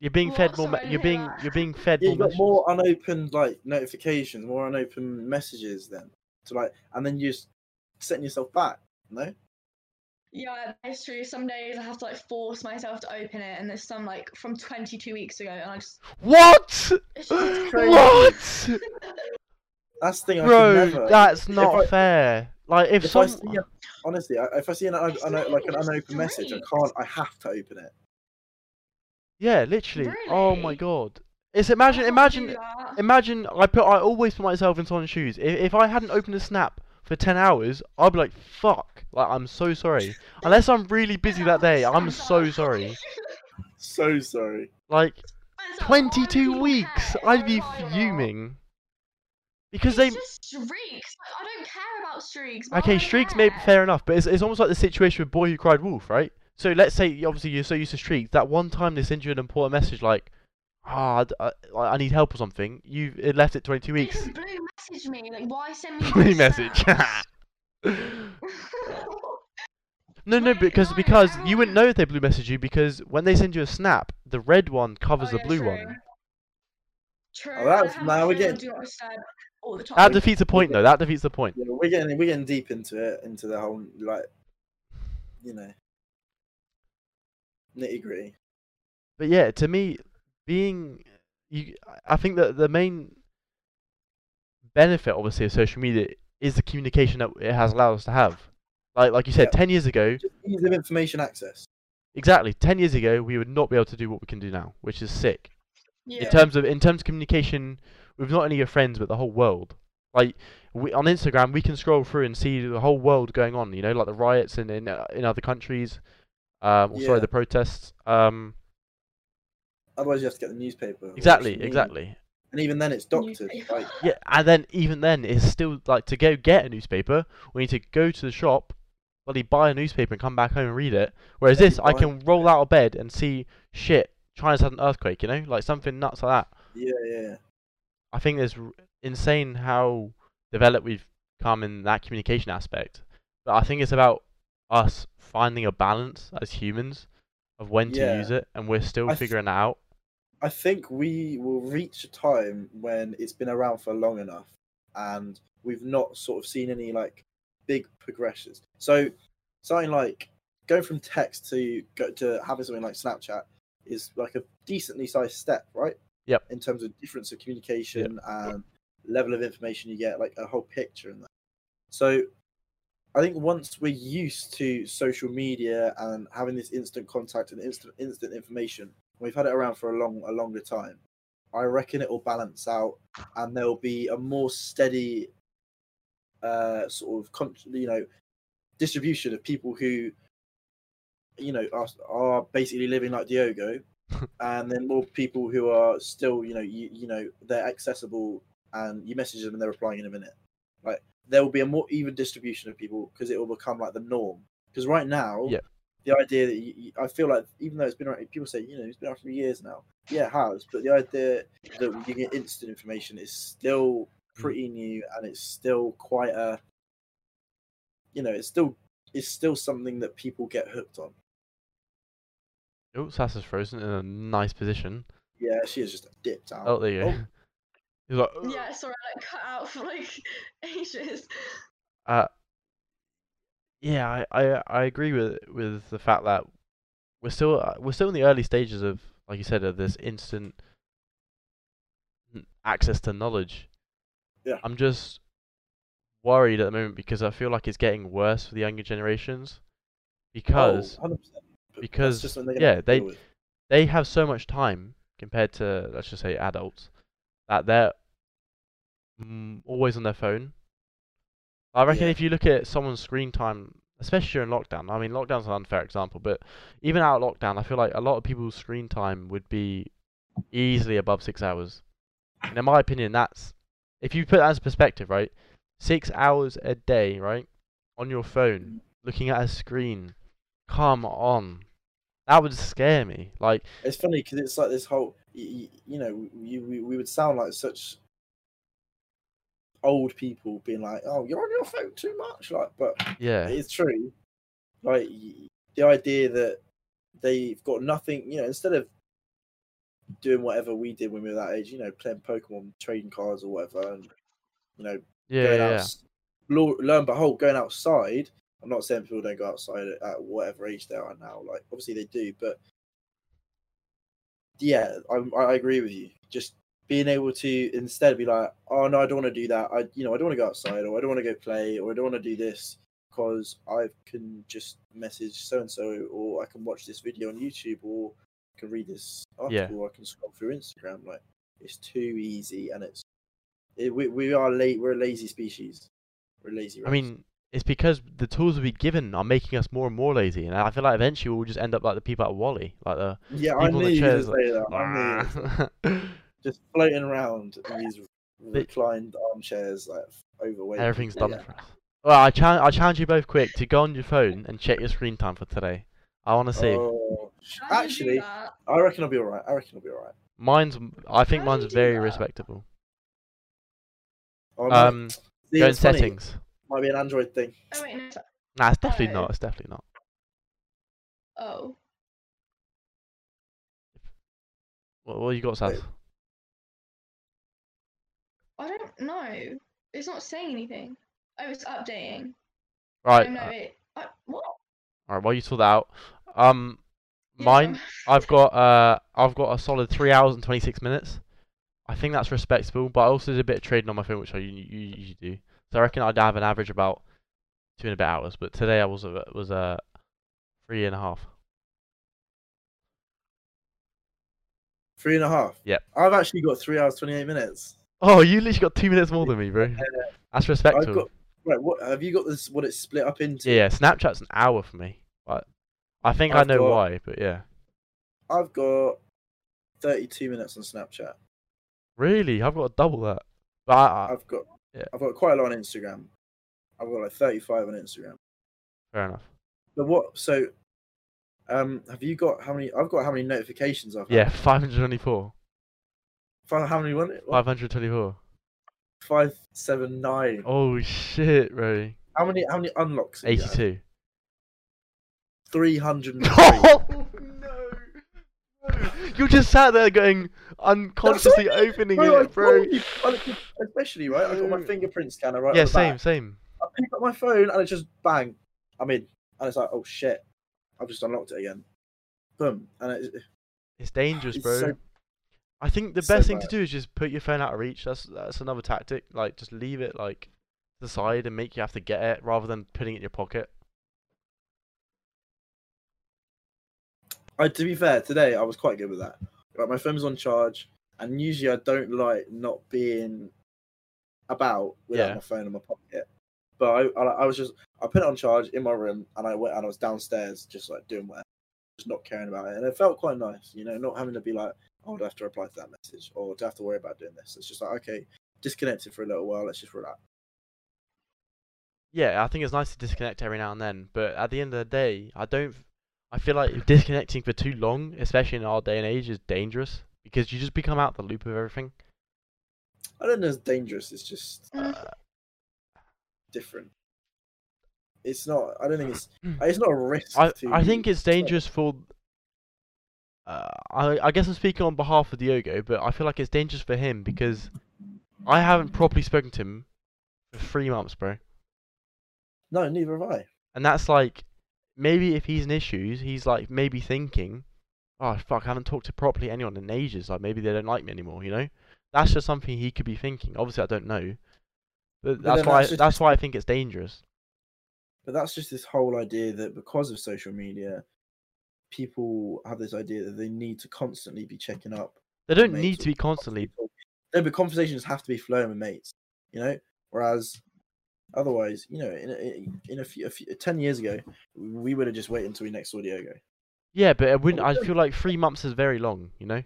you're being What? fed more. Sorry, I Me- didn't you're being that. you're being fed Yeah, more. you got messages. more unopened like notifications, more unopened messages then. To like, and then you're just setting yourself back. No. Yeah, it's true. Some days I have to like force myself to open it, and there's some like from 22 weeks ago, and I just What? it's just [gasps] crazy. what? [laughs] That's the thing. Bro, could never. that's If not I- fair. Like if, if some I see, a, honestly, if I see an, un, It's un, like an unopened message, I can't. I have to open it. yeah, literally. Oh my god. It's imagine I can't do imagine. Imagine I put I always put myself in someone's shoes. If, if I hadn't opened a snap for ten hours, I'd be like, fuck. Like I'm so sorry. Unless I'm really busy that day, I'm so sorry. So sorry. Like Spencer, I twenty really two don't weeks, I'd be fuming. Because It's they just streaks. Like, I don't care about streaks. Okay, streaks may be fair enough, but it's it's almost like the situation with Boy Who Cried Wolf, right? So let's say obviously you're so used to streaks that one time they send you an important message like, ah, I, I, I need help or something. You it left it 22 weeks. blue message me. Like, why send me [laughs] Blue blue message. [laughs] [laughs] No, no, because because you wouldn't know if they blue message you because when they send you a snap, the red one covers Oh, the blue true. one. True. Oh, that's- now we're getting- Do not disturb all the. That defeats the point, though. That defeats the point. Yeah, we're getting we're getting deep into it, into the whole like, you know, nitty gritty. But yeah, to me, being you, I think that the main benefit, obviously, of social media is the communication that it has allowed us to have. Like like you said, Yeah. ten years ago, Just ease of information access. exactly. Ten years ago, we would not be able to do what we can do now, which is sick. Yeah. In terms of in terms of communication with not only your friends but the whole world. Like we, on Instagram, we can scroll through and see the whole world going on. You know, like the riots in in, uh, in other countries. Um, or sorry, the protests. Um, Otherwise, you have to get the newspaper. exactly, watch the news. exactly. And even then, it's doctored. Like, [laughs] Yeah, and then even then, it's still like to go get a newspaper. We need to go to the shop, bloody buy a newspaper and come back home and read it. Whereas Yeah, this, I buy- can roll out of bed and see shit. China's had an earthquake, you know, like something nuts like that. yeah, yeah. I think it's insane how developed we've come in that communication aspect. But I think it's about us finding a balance as humans of when to use it, and we're still I th- figuring that out. I think we will reach a time when it's been around for long enough and we've not sort of seen any like big progressions. So something like going from text to go to having something like Snapchat is like a decently sized step, right? Yep. In terms of difference of communication and level of information you get, like a whole picture and that. So I think once we're used to social media and having this instant contact and instant instant information, we've had it around for a long a longer time. I reckon it will balance out, and there will be a more steady, uh, sort of con- you know, distribution of people who, you know, are are basically living like Diogo, [laughs] and then more people who are still, you know, you you know, they're accessible, and you message them and they're replying in a minute. Like there will be a more even distribution of people because it will become like the norm. Because right now, Yeah. The idea that you, you- I feel like even though it's been around, people say you know it's been around for years now. Yeah, it has. But the idea that you get instant information is still pretty new and it's still quite a, you know, it's still it's still something that people get hooked on. Oh, Sassa's frozen in a nice position. Yeah, she has just dipped out. Oh, there you go. Oh. He's like, Yeah, sorry, I like cut out for like [laughs] ages. Uh, yeah, I, I I agree with with the fact that we're still uh, we're still in the early stages of, like you said, of this instant access to knowledge. Yeah. I'm just worried at the moment because I feel like it's getting worse for the younger generations because Oh, 100%. But that's because, yeah, they- they have so much time compared to let's just say adults that they're always on their phone. I reckon Yeah. if you look at someone's screen time, especially during lockdown, I mean lockdown's an unfair example, but even out of lockdown, I feel like a lot of people's screen time would be easily above six hours. And in my opinion, that's if you put that as perspective, right? Six hours a day, right, on your phone, looking at a screen. Come on, that would scare me. Like, It's funny because it's like this whole, you, you know, you, we, we would sound like such old people being like, "Oh, you're on your phone too much," like, but yeah, it's true. Like the idea that they've got nothing, you know, instead of doing whatever we did when we were that age, you know, playing Pokemon trading cards or whatever, and you know, yeah, going yeah, out, lo- lo and behold, going outside. I'm not saying people don't go outside at, at whatever age they are now. Like, obviously they do, but yeah, I, I agree with you. Just being able to instead be like, oh no, I don't want to do that. I, you know, I don't want to go outside, or I don't want to go play, or I don't want to do this because I can just message so and so, or I can watch this video on YouTube, or I can read this Yeah. article, or I can scroll through Instagram. Like, it's too easy, and it's it, we we are late. We're a lazy species. We're lazy. I mean, it's because the tools we've given are making us more and more lazy, and I feel like eventually we'll just end up like the people at WALL-E, like the yeah, I people knew in the chairs, gonna say that. I you were gonna say that. [laughs] just floating around in these They- reclined armchairs, like overweight. everything's done Yeah. for us. Well, I challenge, I challenge you both quick to go on your phone and check your screen time for today. I want to see. Oh, How do you do actually. I reckon I'll be alright. I reckon I'll be alright. Mine's, I think mine's very that? respectable. Oh, Um, see, go in it's funny, settings. Might be an Android thing. Oh wait, no. Nah, it's definitely Oh. not. It's definitely not. Oh, What, what you got, Saz? Wait no, it's not saying anything. Oh, it's updating. Right. Oh, no, it, I, what? All right. Well, you sort that out. Um, yeah. mine. [laughs] I've got uh, I've got a solid three hours and twenty six minutes. I think that's respectable, but I also did a bit of trading on my phone, which I usually do. So I reckon I'd have an average about two and a bit hours. But today I was a, was a three and a half. Three and a half. Yeah. I've actually got three hours twenty eight minutes. Oh, you literally got two minutes more than me, bro. That's I've got right. What have you got? This what it's split up into? Yeah, Snapchat's an hour for me. But I think i I've know got- why, but yeah. I've got thirty two minutes on Snapchat. Really, I've got to double that. But I, I, I've got yeah. I've got quite a lot on Instagram. I've got like thirty five on Instagram. fair enough. But what? So, um, have you got how many? I've got how many notifications I've had. Yeah, 524. Fi- How many? won it? 524. Five, seven, nine. Oh shit, bro. How many? How many unlocks? have you had? 82. Three hundred. [laughs] Oh no! You just sat there going unconsciously That's what I mean, opening Bro, it, bro. told you, I- Especially right, I got my fingerprint scanner right. Yeah, same, back. same. I pick up my phone and it's just bang. I'm in, and it's like, oh shit, I've just unlocked it again. Boom, and it, It's dangerous, it's bro. so I think the so best thing to do is just put your phone out of reach. That's that's another tactic. Like just leave it like to the side and make you have to get it rather than putting it in your pocket. I, to be fair, today I was quite good with that. Like my phone was on charge, and usually I don't like not being about without Yeah. my phone in my pocket. But I, I, I was just I put it on charge in my room, and I went and I was downstairs just like doing whatever, just not caring about it, and it felt quite nice, you know, not having to be like, oh, do I have to reply to that message, or do I have to worry about doing this? It's just like okay, disconnected for a little while. Let's just relax. Yeah, I think it's nice to disconnect every now and then, but at the end of the day, I don't. I feel like disconnecting for too long, especially in our day and age, is dangerous because you just become out the loop of everything. I don't know. It's dangerous. It's just Mm. Uh, different. It's not. I don't think it's. [clears throat] It's not a risk. I to, I think it's not- dangerous for. Uh, I I guess I'm speaking on behalf of Diogo, but I feel like it's dangerous for him because I haven't properly spoken to him for three months, bro. No, neither have I. And that's like, maybe if he's in issues, he's like maybe thinking, oh fuck, I haven't talked to properly anyone in ages. Like maybe they don't like me anymore. You know, that's just something he could be thinking. Obviously, I don't know, but But that's why that's just- that's why I think it's dangerous. But that's just this whole idea that because of social media, people have this idea that they need to constantly be checking up. They don't need to be constantly. people. No, but conversations have to be flowing with mates, you know. Whereas, otherwise, you know, in a, in a few, a few ten years ago, we would have just waited until we next saw Diogo. Yeah, but I wouldn't. I feel like three months is very long. You know,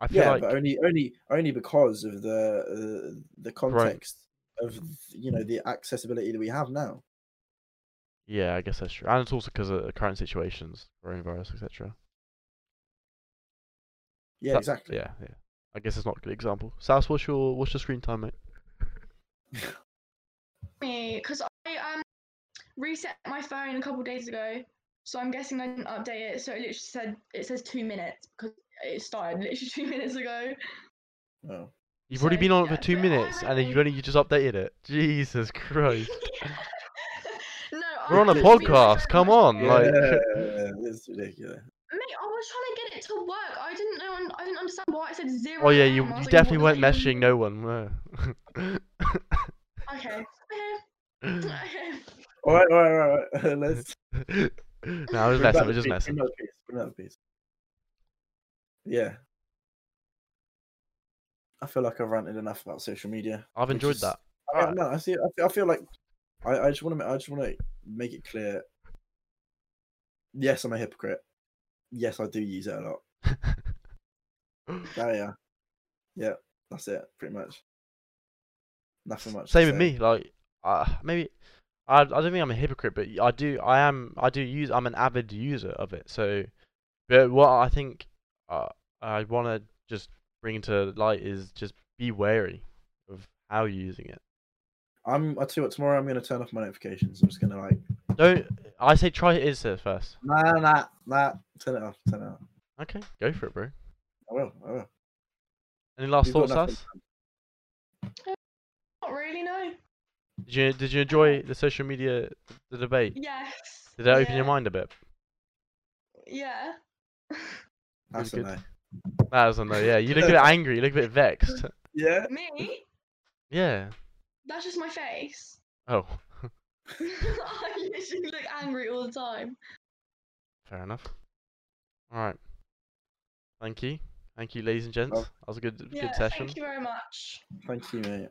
I feel Yeah, like but only, only, only because of the uh, the context of you know the accessibility that we have now. Yeah, I guess that's true, and it's also because of the current situations, coronavirus, etc. Yeah, That- exactly. Yeah, yeah. I guess it's not a good example. Sals, what's your what's your screen time, mate? [laughs] me because I um reset my phone a couple days ago, so I'm guessing I didn't update it. So it literally said it says two minutes because it started [laughs] literally two minutes ago. Oh. You've already been on it for two so I minutes, and then you've only you just updated it. Jesus [laughs] Christ. no, We're on a I literally reset my podcast. Come on, night. like. It's ridiculous. Mate, I was trying to get it to work. I didn't know. I didn't understand why it said zero. Oh yeah, you you like, definitely weren't does messaging no one. no. Okay. Okay. Okay. [laughs] All right, all right, all right. [laughs] Let's. [laughs] no, I was messing. back I was just piece, messing. Bring another piece. Another piece. Yeah. I feel like I've ranted enough about social media. I've enjoyed is- that. I, Alright. no, I see. I feel, I feel like I, I just want to. I just want to make it clear. Yes, I'm a hypocrite. Yes, I do use it a lot. [laughs] Oh yeah, yeah. That's it, pretty much. Nothing much. Same with me. Like, uh, maybe I I don't think I'm a hypocrite, but I do. I am. I do use. I'm an avid user of it. So, but what I think uh, I want to just bring to light is just be wary of how you're using it. I'm. I tell you what. Tomorrow I'm gonna turn off my notifications. I'm just gonna like. Don't. I say try it it is first. Nah, nah, nah. Turn it off. Turn it off. Okay, go for it, bro. I will. I will. Any last We've thoughts, us? Sas? Not really. No. Did you Did you enjoy the social media the debate? Yes. Did that open your mind a bit? Yeah. That's a good. no. That was a no. Yeah, you look a bit [laughs] angry. You look a bit vexed. Yeah. Me? Yeah. That's just my face. [laughs] Oh, I literally look angry all the time. fair enough. All right. Thank you. Thank you, ladies and gents. Well, that was a good Yeah, good session. thank you very much. Thank you, mate.